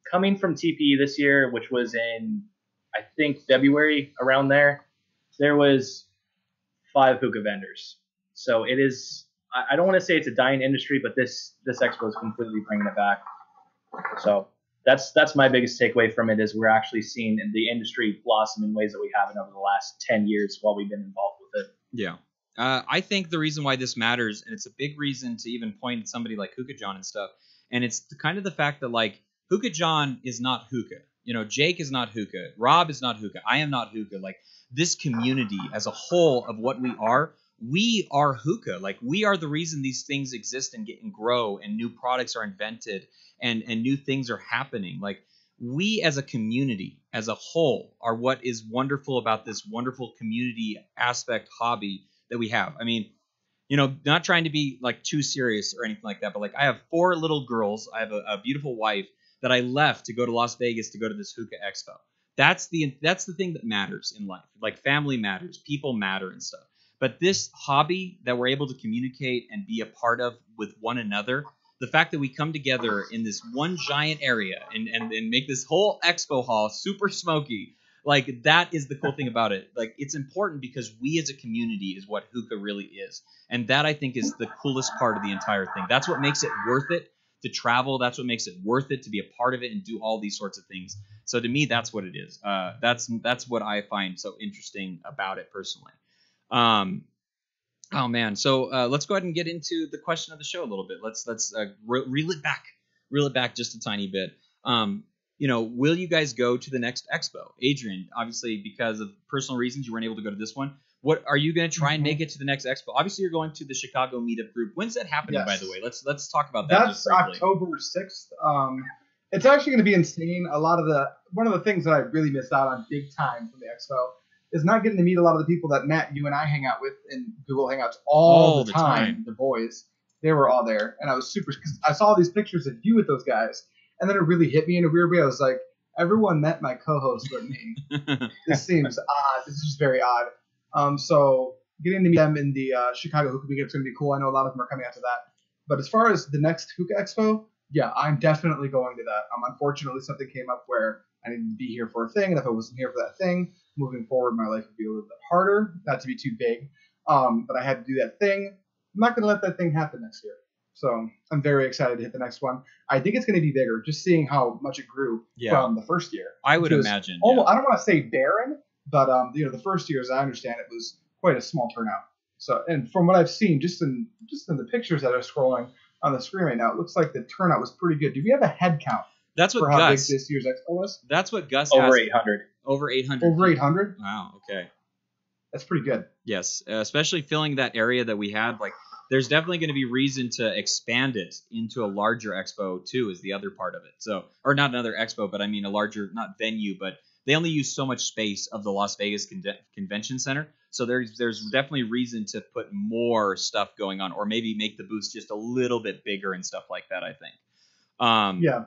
coming from TPE this year, which was in I think February around there, there was five hookah vendors. So it is. I, don't want to say it's a dying industry, but this this expo is completely bringing it back. So that's that's my biggest takeaway from it is we're actually seeing the industry blossom in ways that we haven't over the last ten years while we've been involved with it. Yeah. Uh, I think the reason why this matters, and it's a big reason to even point at somebody like Hookah John and stuff, and it's the, kind of the fact that like Hookah John is not hookah. You know, Jake is not hookah. Rob is not hookah. I am not hookah. Like this community as a whole of what we are, we are hookah. Like we are the reason these things exist and get and grow, and new products are invented, and and new things are happening. Like we as a community, as a whole, are what is wonderful about this wonderful community aspect hobby that we have. I mean, you know, not trying to be like too serious or anything like that, but like I have four little girls. I have a, a beautiful wife that I left to go to Las Vegas to go to this hookah expo. That's the that's the thing that matters in life. Like family matters, people matter and stuff. But this hobby that we're able to communicate and be a part of with one another, the fact that we come together in this one giant area and, and, and make this whole expo hall super smoky like that is the cool thing about it. Like it's important because we as a community is what hookah really is. And that i think is the coolest part of the entire thing. That's what makes it worth it to travel. That's what makes it worth it to be a part of it and do all these sorts of things. So to me that's what it is. Uh, that's that's what i find so interesting about it personally. Um, oh man. So uh, let's go ahead and get into the question of the show a little bit. Let's let's uh, re- reel it back. Reel it back just a tiny bit. Um, you know, will you guys go to the next expo? Adrian, obviously because of personal reasons you weren't able to go to this one. What are you going to try and make it to the next expo? Obviously, you're going to the Chicago meetup group. When's that happening, by the way? Let's let's talk about that. That's. October sixth. Um, it's actually going to be insane. A lot of the one of the things that I really missed out on big time from the expo is not getting to meet a lot of the people that Matt, you and I hang out with in Google Hangouts all, All the, the time, time. The boys, they were all there, and I was super because I saw these pictures of you with those guys, and then it really hit me in a weird way. I was like, everyone met my co-host but me. this seems odd. This is just very odd. Um, so getting to meet them in the uh, Chicago Hookah Week is going to be cool. I know a lot of them are coming out to that. But as far as the next Hookah Expo, yeah, I'm definitely going to that. Um, unfortunately, something came up where I needed to be here for a thing, and if I wasn't here for that thing, moving forward, my life would be a little bit harder. Not to be too big, um, but I had to do that thing. I'm not going to let that thing happen next year. So I'm very excited to hit the next one. I think it's going to be bigger, just seeing how much it grew Yeah. from the first year I would imagine. almost, yeah. I don't want to say barren, but um, you know, the first year, as I understand it, was quite a small turnout. So, and from what I've seen, just in just in the pictures that are scrolling on the screen right now, it looks like the turnout was pretty good. Do we have a head count That's what for how Gus. big this year's expo was? That's what Gus Over 800. Over 800. Over 800. Wow. Okay. That's pretty good. Yes, uh, especially filling that area that we had. Like, there's definitely going to be reason to expand it into a larger expo too. Is the other part of it. So, or not another expo, but I mean a larger, not venue, but they only use so much space of the Las Vegas Con- Convention Center. So there's there's definitely reason to put more stuff going on, or maybe make the booths just a little bit bigger and stuff like that. I think. Um, Yeah.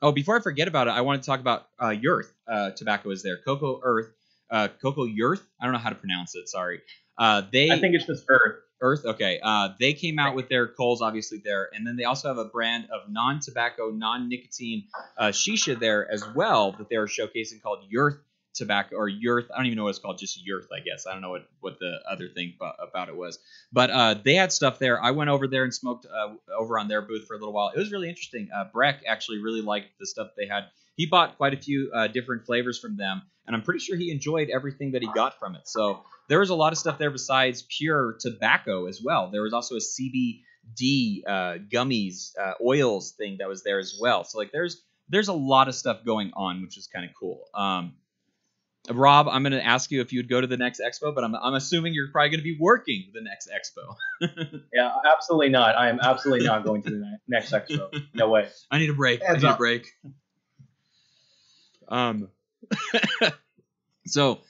Oh, before I forget about it, I want to talk about uh, Yurth uh, tobacco is there. Cocoa Earth, uh, Cocoa Yurth. I don't know how to pronounce it. Sorry. Uh, they I think it's just Earth. Earth. Okay. Uh, they came out with their coals, obviously there, and then they also have a brand of non-tobacco, non-nicotine uh, shisha there as well that they are showcasing called Yurth tobacco or Yurth. I don't even know what it's called. Just Yurth, I guess. I don't know what what the other thing about, about it was, but uh, they had stuff there. I went over there and smoked uh, over on their booth for a little while. It was really interesting. Uh, Breck actually really liked the stuff they had. He bought quite a few uh, different flavors from them, and I'm pretty sure he enjoyed everything that he got from it. So there was a lot of stuff there besides pure tobacco as well. There was also a CBD uh, gummies, uh, oils thing that was there as well. So like there's there's a lot of stuff going on, which is kind of cool. Um, Rob, I'm going to ask you if you'd go to the next expo, but I'm, I'm assuming you're probably going to be working the next expo. Yeah, absolutely not. I am absolutely not going to the next expo. No way. I need a break. I Heads need a break. Um, so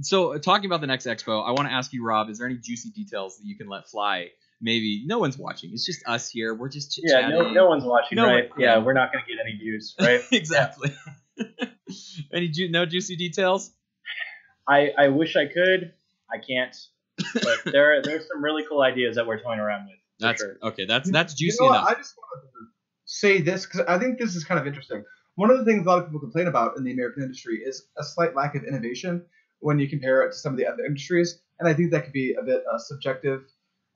so uh, talking about the next expo, I want to ask you, Rob, is there any juicy details that you can let fly? Maybe no one's watching. It's just us here. We're just chit Yeah, chatting. no, no one's watching, No right? one- yeah, we're not gonna get any views, right? exactly. any ju- no juicy details? I, I wish I could. I can't. But there there's some really cool ideas that we're toying around with. That's sure. okay. That's that's You juicy know enough. I just want to say this because I think this is kind of interesting. One of the things a lot of people complain about in the American industry is a slight lack of innovation when you compare it to some of the other industries, and I think that could be a bit uh, subjective.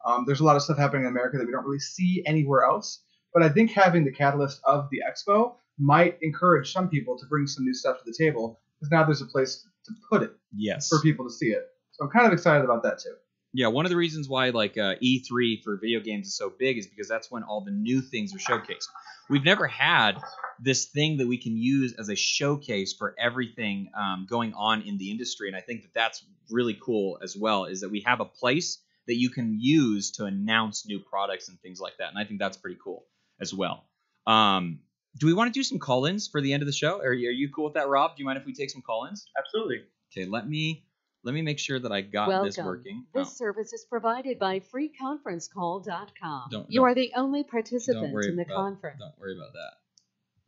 Um, there's a lot of stuff happening in America that we don't really see anywhere else, but I think having the catalyst of the expo might encourage some people to bring some new stuff to the table because now there's a place to put it yes. for people to see it. So I'm kind of excited about that too. Yeah, one of the reasons why like uh, E3 for video games is so big is because that's when all the new things are showcased. We've never had this thing that we can use as a showcase for everything um, going on in the industry, and I think that that's really cool as well. Is that we have a place that you can use to announce new products and things like that, and I think that's pretty cool as well. Um, do we want to do some call-ins for the end of the show? Are are you cool with that, Rob? Do you mind if we take some call-ins? Absolutely. Okay, let me let me make sure that I got this Welcome. working. This Oh. service is provided by freeconferencecall.com. Don't- you don't- are the only participant in the about- conference. Don't worry about that.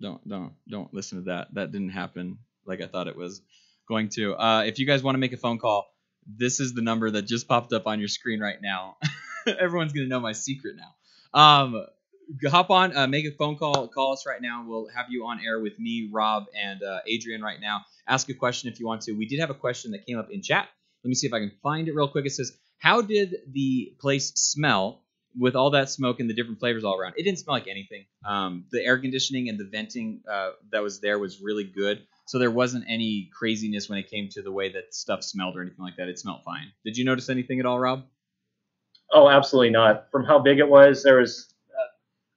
Don't don't don't listen to that. That didn't happen like I thought it was going to. Uh, if you guys want to make a phone call, this is the number that just popped up on your screen right now. Everyone's gonna know my secret now. Um, hop on, uh, make a phone call, call us right now. We'll have you on air with me, Rob, and uh, Adrian right now. Ask a question if you want to. We did have a question that came up in chat. Let me see if I can find it real quick. It says, "How did the place smell with all that smoke and the different flavors all around. It didn't smell like anything. Um, the air conditioning and the venting uh, that was there was really good. So there wasn't any craziness when it came to the way that stuff smelled or anything like that. It smelled fine. Did you notice anything at all, Rob? Oh, absolutely not. From how big it was, there was.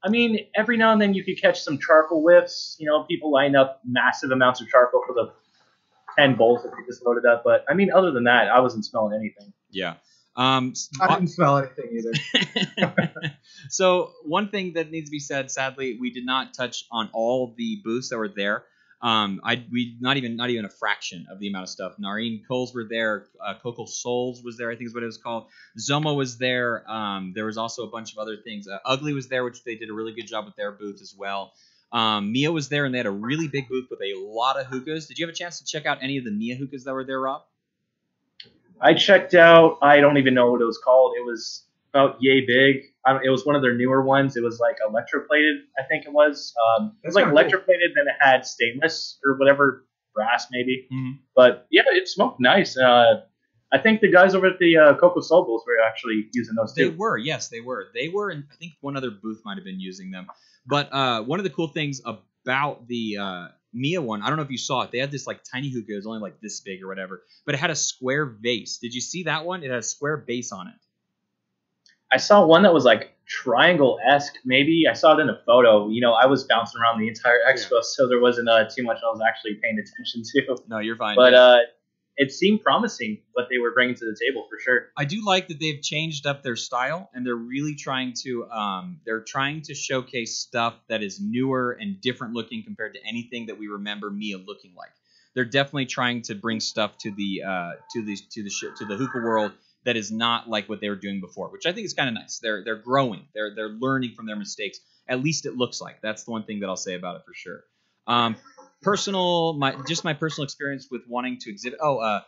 I mean, every now and then you could catch some charcoal whiffs. You know, people line up massive amounts of charcoal for the ten bowls that they just loaded up. But I mean, other than that, I wasn't smelling anything. Yeah. Um, I didn't smell anything either. so one thing that needs to be said, sadly, we did not touch on all the booths that were there. Um, I we not even not even a fraction of the amount of stuff. Nareen Coles were there. Uh, Coco Souls was there. I think is what it was called. Zomo was there. Um, there was also a bunch of other things. Uh, Ugly was there, which they did a really good job with their booth as well. Um, MYA was there, and they had a really big booth with a lot of hookahs. Did you have a chance to check out any of the MYA hookahs that were there, Rob? I checked out. I don't even know what it was called. It was about yay big. I don't, it was one of their newer ones. It was like electroplated, I think it was. Um, it was like kinda cool. electroplated, then it had stainless or whatever brass maybe. Mhm. But yeah, it smoked nice. Uh, I think the guys over at the uh, Coco Soul Bowls were actually using those They too. were, yes, they were. They were, and I think one other booth might have been using them. But uh, one of the cool things about the uh, MYA one, I don't know if you saw it. They had this like tiny hookah, it was only like this big or whatever, but it had a square base. Did you see that one? It had a square base on it. I saw one that was like triangle esque. Maybe I saw it in a photo. You know, I was bouncing around the entire expo, so there wasn't uh, too much I was actually paying attention to. No, you're fine. But uh, it seemed promising what they were bringing to the table for sure. I do like that they've changed up their style and they're really trying to um, they're trying to showcase stuff that is newer and different looking compared to anything that we remember MYA looking like. They're definitely trying to bring stuff to the uh, to the to the sh- to the hookah world that is not like what they were doing before, which I think is kind of nice. They're they're growing. They're they're learning from their mistakes. At least it looks like. That's the one thing that I'll say about it for sure. Um, personal my just my personal experience with wanting to exhibit. Oh, uh,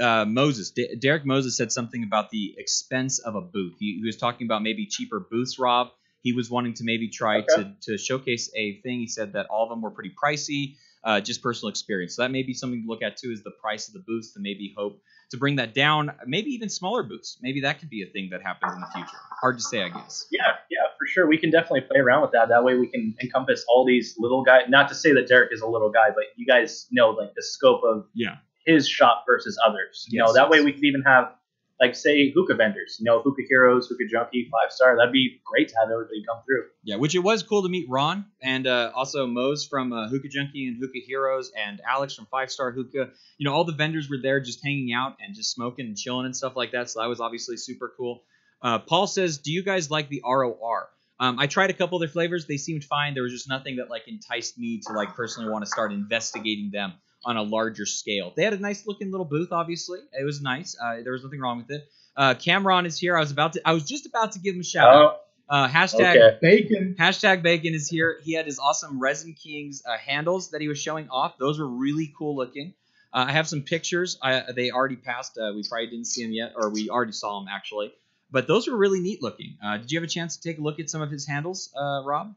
uh, Moses, D- Derek Moses said something about the expense of a booth. He, he was talking about maybe cheaper booths. Rob, he was wanting to maybe try Okay. to to showcase a thing. He said that all of them were pretty pricey. Uh, just personal experience. So that may be something to look at too, is the price of the booths, to maybe hope to bring that down. Maybe even smaller booths. Maybe that could be a thing that happens in the future. Hard to say, I guess. Yeah, yeah, for sure. We can definitely play around with that. That way we can encompass all these little guys. Not to say that Derek is a little guy, but you guys know like the scope of Yeah. his shop versus others. You know, Yes, that way we could even have like say hookah vendors. You know, hookah heroes, hookah junkie, five star. That'd be great to have everybody come through. Yeah, which it was cool to meet Ron and uh, also Mose from uh, Hookah Junkie and Hookah Heroes and Alex from Five Star Hookah. You know, all the vendors were there just hanging out and just smoking and chilling and stuff like that. So that was obviously super cool. Uh, Paul says, "Do you guys like the ROR?" Um, I tried a couple of their flavors. They seemed fine. There was just nothing that like enticed me to like personally want to start investigating them on a larger scale. They had a nice looking little booth. Obviously, it was nice. Uh, there was nothing wrong with it. Uh, Cameron is here. I was about to. I was just about to give him a shout out. Oh, Uh, hashtag okay. Bacon. Hashtag Bacon is here. He had his awesome Resin Kings uh, handles that he was showing off. Those were really cool looking. Uh, I have some pictures. I, they already passed. Uh, we probably didn't see them yet, or we already saw them actually. But those were really neat looking. Uh, did you have a chance to take a look at some of his handles, uh, Rob?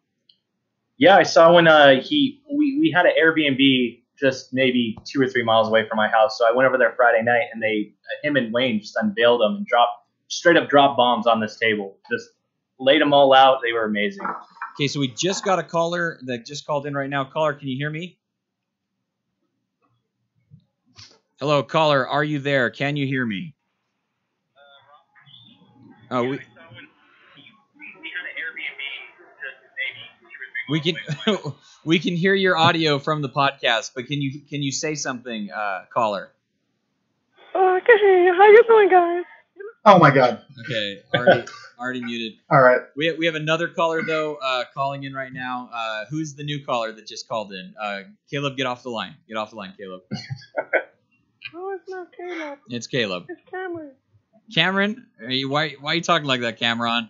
Yeah, I saw when uh, he we, we had an Airbnb just maybe two or three miles away from my house. So I went over there Friday night, and they uh, him and Wayne just unveiled them and dropped straight up drop bombs on this table. Just laid them all out. They were amazing. Okay, so we just got a caller that just called in right now. Caller, can you hear me? Hello, caller. Are you there? Can you hear me? Oh, we, we can we can hear your audio from the podcast, but can you can you say something, uh, caller? Uh, I can hear you. How you doing, guys? Oh my god. Okay, already already muted. All right. We we have another caller though uh, calling in right now. Uh, who's the new caller that just called in? Uh, Caleb, get off the line. Get off the line, Caleb. Oh, it's not Caleb. It's Caleb. It's Cameron. Cameron, are you, why why are you talking like that, Cameron?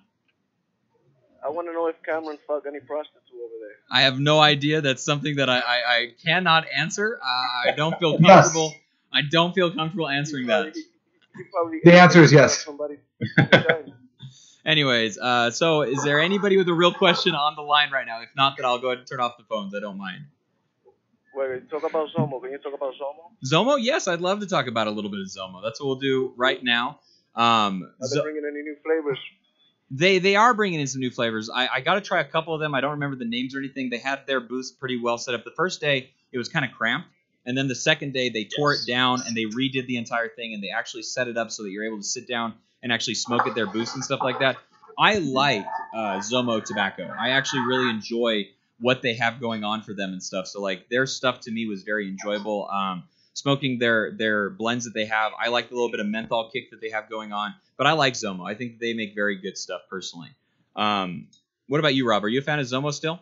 I want to know if Cameron fucked any prostitute over there. I have no idea. That's something that I, I, I cannot answer. Uh, I don't feel Yes. comfortable. I don't feel comfortable answering that. He, he probably The answer is yes. Anyways, uh, so is there anybody with a real question on the line right now? If not, then I'll go ahead and turn off the phones. I don't mind. Wait, talk about Zomo. Can you talk about Zomo? Zomo, yes, I'd love to talk about a little bit of Zomo. That's what we'll do right now. Um, Are they Zo- bringing any new flavors? They they are bringing in some new flavors. I, I got to try a couple of them. I don't remember the names or anything. They had their booths pretty well set up. The first day it was kind of cramped, and then the second day they tore it down and they redid the entire thing and they actually set it up so that you're able to sit down and actually smoke at their booths and stuff like that. I like uh, Zomo tobacco. I actually really enjoy what they have going on for them and stuff. So like their stuff to me was very enjoyable. Um, smoking their their blends that they have. I like the little bit of menthol kick that they have going on. But I like Zomo. I think they make very good stuff personally. Um, what about you, Rob? Are you a fan of Zomo still?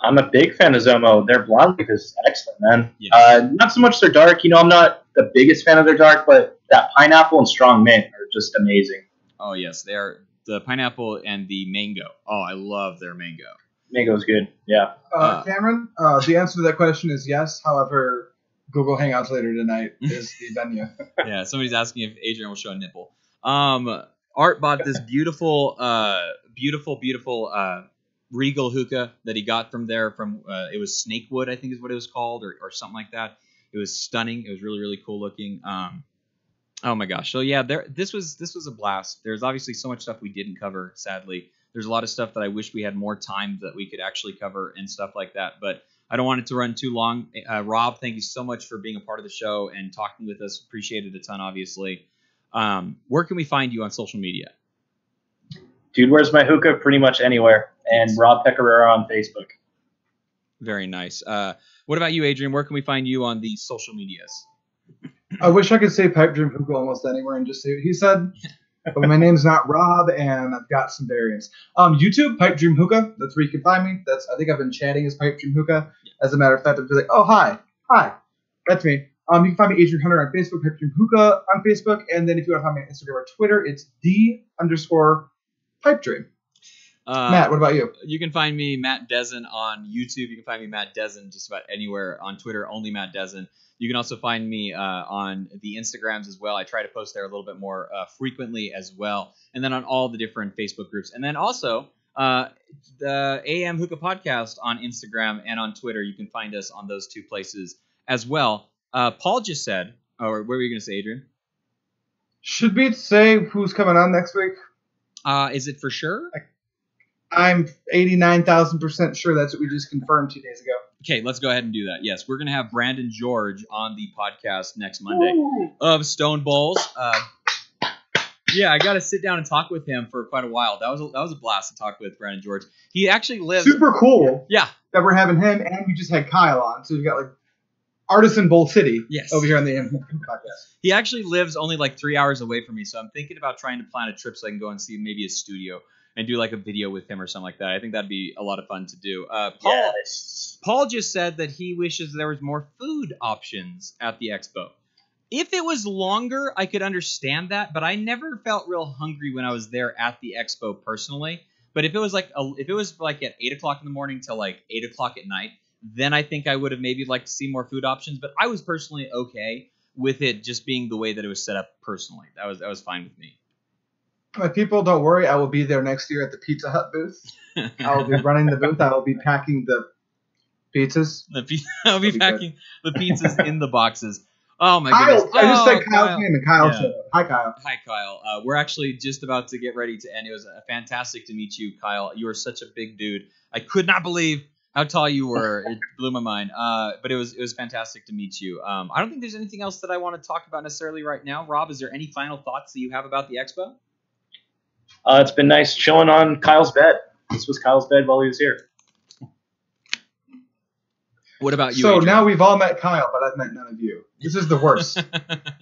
I'm a big fan of Zomo. Their blonde leaf is excellent, man. Yes. Uh, not so much their dark. You know, I'm not the biggest fan of their dark, but that pineapple and strong mint are just amazing. Oh yes, they are the pineapple and the mango. Oh, I love their mango. Mango's good. Yeah. Uh, Uh, Cameron, uh, the answer to that question is yes. However, Google Hangouts later tonight is the venue. yeah, somebody's asking if Adrian will show a nipple. Um, Art bought this beautiful, uh, beautiful, beautiful uh, Regal hookah that he got from there. From uh, it was Snakewood, I think is what it was called, or, or something like that. It was stunning. It was really, really cool looking. Um, oh my gosh. So yeah, there. This was this was a blast. There's obviously so much stuff we didn't cover. Sadly, there's a lot of stuff that I wish we had more time that we could actually cover and stuff like that. But I don't want it to run too long. Uh, Rob, thank you so much for being a part of the show and talking with us. Appreciate it a ton, obviously. Um, where can we find you on social media? Dude, where's my hookah? Pretty much anywhere. And Rob Pecoraro on Facebook. Very nice. Uh, what about you, Adrian? Where can we find you on the social medias? I wish I could say Pipe Dream Hookah almost anywhere and just say what he said. but my name's not Rob, and I've got some variants. Um, YouTube, Pipe Dream Hookah. That's where you can find me. That's I think I've been chatting as Pipe Dream Hookah. As a matter of fact, I've been like, oh hi, hi, that's me. Um, you can find me Adrian Hunter on Facebook, Pipe Dream Hookah on Facebook, and then if you want to find me on Instagram or Twitter, it's D underscore Pipe Dream. Uh, Matt, what about you? You can find me Matt Dezen on YouTube. You can find me Matt Dezen just about anywhere on Twitter. Only Matt Dezen. You can also find me uh, on the Instagrams as well. I try to post there a little bit more uh, frequently as well, and then on all the different Facebook groups, and then also uh, the AM Hookah Podcast on Instagram and on Twitter. You can find us on those two places as well. Uh, Paul just said, or what were you going to say, Adrian? Should we say who's coming on next week? Uh, is it for sure? I'm 89,000% sure that's what we just confirmed two days ago. Okay, let's go ahead and do that. Yes, we're gonna have Brandon George on the podcast next Monday of Stone Balls. Uh, yeah, I got to sit down and talk with him for quite a while. That was a, that was a blast to talk with Brandon George. He actually lives. Super cool Yeah, that we're having him, and we just had Kyle on. So we've got like Artisan Bowl City Yes. over here on the podcast. he actually lives only like three hours away from me, so I'm thinking about trying to plan a trip so I can go and see maybe his studio and do like a video with him or something like that. I think that'd be a lot of fun to do. Uh, Paul Yes. Paul just said that he wishes there was more food options at the expo. If it was longer, I could understand that, but I never felt real hungry when I was there at the expo personally. But if it was like a, if it was like at eight o'clock in the morning till like eight o'clock at night, then I think I would have maybe liked to see more food options. But I was personally okay with it just being the way that it was set up. Personally, that was that was fine with me. My people, don't worry. I will be there next year at the Pizza Hut booth. I will be running the booth. I will be packing the pizzas. The I'll be be good. packing the pizzas in the boxes. Oh my Kyle, goodness! I just Oh, said Kyle's Kyle. name, and Kyle Yeah. showed up. Hi, Kyle. Hi, Kyle. Uh, we're actually just about to get ready to end. It was uh, fantastic to meet you, Kyle. You are such a big dude. I could not believe how tall you were. It blew my mind. Uh, but it was it was fantastic to meet you. Um, I don't think there's anything else that I want to talk about necessarily right now. Rob, is there any final thoughts that you have about the expo? Uh, it's been nice chilling on Kyle's bed. This was Kyle's bed while he was here. What about you? So Adrian? now we've all met Kyle, but I've met none of you. This is the worst.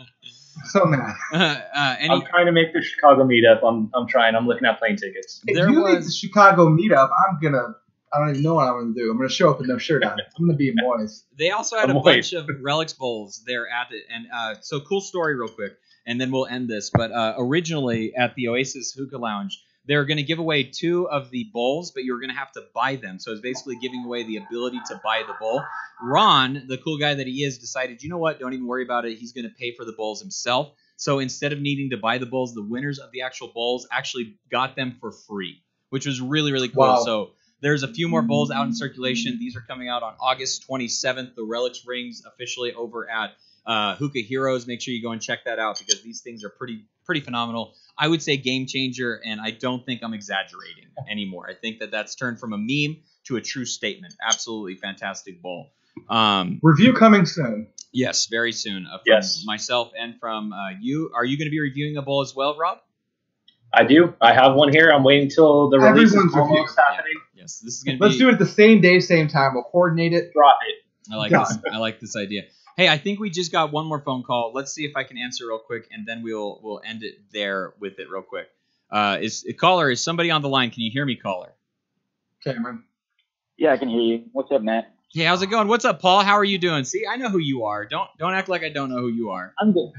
so mad. uh, any I'm trying to make the Chicago meetup. I'm, I'm trying. I'm looking at plane tickets. If There you make the Chicago meetup, I'm gonna. I don't even know what I'm gonna do. I'm gonna show up with no shirt on. I'm gonna be moist. They also had a I'm bunch of relics bowls there at it, and uh, so cool story real quick, and then we'll end this. But uh, originally at the Oasis Hookah Lounge, they were going to give away two of the bowls, but you're going to have to buy them. So it's basically giving away the ability to buy the bowl. Ron, the cool guy that he is, decided, you know what? Don't even worry about it. He's going to pay for the bowls himself. So instead of needing to buy the bowls, the winners of the actual bowls actually got them for free, which was really really cool. Wow. So there's a few more bowls out in circulation. These are coming out on August 27th. The Relics rings officially over at uh, Hookah Heroes. Make sure you go and check that out because these things are pretty pretty phenomenal. I would say game changer, and I don't think I'm exaggerating anymore. I think that that's turned from a meme to a true statement. Absolutely fantastic bowl. Um, Review coming soon. yes, very soon. Uh, from Yes. myself and from uh, you. Are you going to be reviewing a bowl as well, Rob? I do. I have one here. I'm waiting till the release is Everyone's almost review. happening. Yes, this is going to be. Let's do it the same day, same time. We'll coordinate it. Drop it. I like God. this. I like this idea. Hey, I think we just got one more phone call. Let's see if I can answer real quick, and then we'll we'll end it there with it real quick. Uh, is caller? Is somebody on the line? Can you hear me, caller? Cameron. Yeah, I can hear you. What's up, Matt? Hey, how's it going? What's up, Paul? How are you doing? See, I know who you are. Don't don't act like I don't know who you are. I'm good.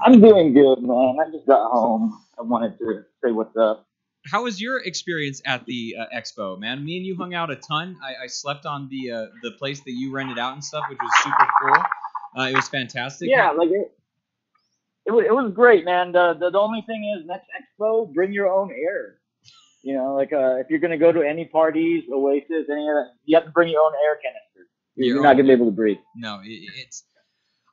I'm doing good, man. I just got home. I wanted to say what's up. How was your experience at the uh, expo, man? Me and you hung out a ton. I, I slept on the uh, the place that you rented out and stuff, which was super cool. Uh, it was fantastic. Yeah, like it. It was, it was great, man. The, the the only thing is next expo, bring your own air. You know, like uh, if you're gonna go to any parties, Oasis, any of that, you have to bring your own air canister. Your You're not gonna be able to breathe. no it, it's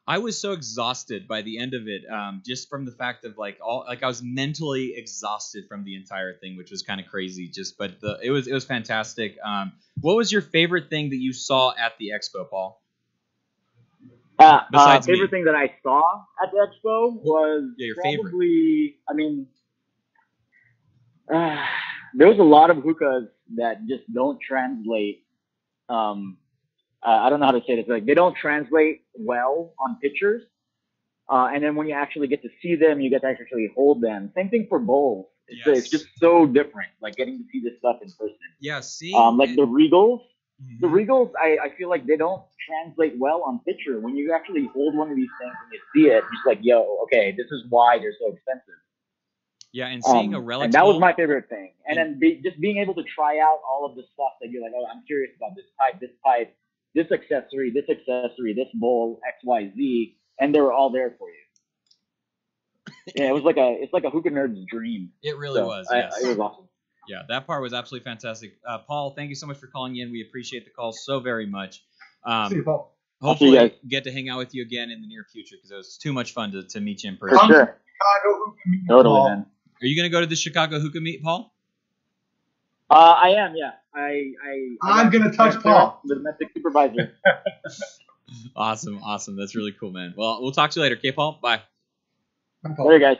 i was so exhausted by the end of it um, just from the fact of like all like i was mentally exhausted from the entire thing which was kind of crazy just but the it was it was fantastic um, what was your favorite thing that you saw at the expo paul Uh, uh, Besides me. favorite thing that I saw at the expo was Yeah, your favorite. probably. I mean, uh, there was a lot of hookahs that just don't translate. Um, uh, I don't know how to say this. Like they don't translate well on pictures, uh, and then when you actually get to see them, you get to actually hold them. Same thing for bowls. It's, Yes. it's just so different. Like getting to see this stuff in person. yeah see Um, like the Regals. Mhm. The Regals, I, I feel like they don't translate well on picture. When you actually hold one of these things and you see it, you're just like, yo, okay, this is why they're so expensive. yeah and seeing Um, a relic and that was my favorite thing. And then be, just being able to try out all of the stuff that you're like, oh, I'm curious about this type, this type, this accessory, this accessory, this bowl, X, Y, Z, and they were all there for you. Yeah, it was like a it's like a hookah nerd's dream. it really So, was I- yes it was awesome. Yeah that part was absolutely fantastic uh, paul thank you so much for calling in we appreciate the call so very much um, See you, Paul. I'll you hopefully guys. get to hang out with you again in the near future because it was too much fun to, to meet you in person. For sure. Chicago, who can meet you, Totally, man. Are you gonna go to the Chicago hookah meet, Paul? Uh, I am, yeah. I, I, I I'm gonna touch Paul. The domestic supervisor. Awesome, awesome. That's really cool, man. Well, we'll talk to you later, okay, Paul? Bye. Bye, Paul. Later, guys.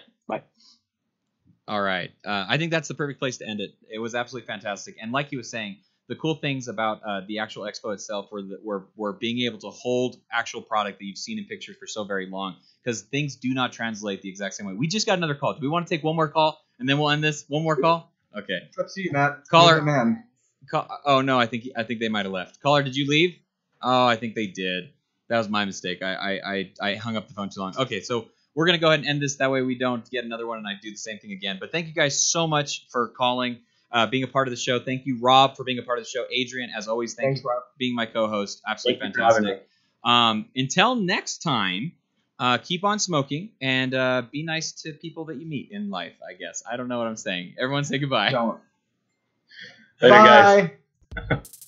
All right. Uh, I think that's the perfect place to end it. It was absolutely fantastic, and like he was saying, the cool things about uh, the actual expo itself were that were, were being able to hold actual product that you've seen in pictures for so very long because things do not translate the exact same way. We just got another call. Do we want to take one more call and then we'll end this? One more call? Okay. It's up to you, Matt. Caller. Man. Ca- oh no, I think I think they might have left. Caller, did you leave? Oh, I think they did. That was my mistake. I I, I, I hung up the phone too long. Okay, so we're gonna go ahead and end this. That way we don't get another one and I do the same thing again. But thank you guys so much for calling, uh, being a part of the show. Thank you, Rob, for being a part of the show. Adrian, as always, thank Thanks, you for Rob. being my co-host. Absolutely Thank you for having fantastic. Um, until next time, uh, keep on smoking and uh, be nice to people that you meet in life. I guess I don't know what I'm saying. Everyone say goodbye. Don't. Later, guys. Bye.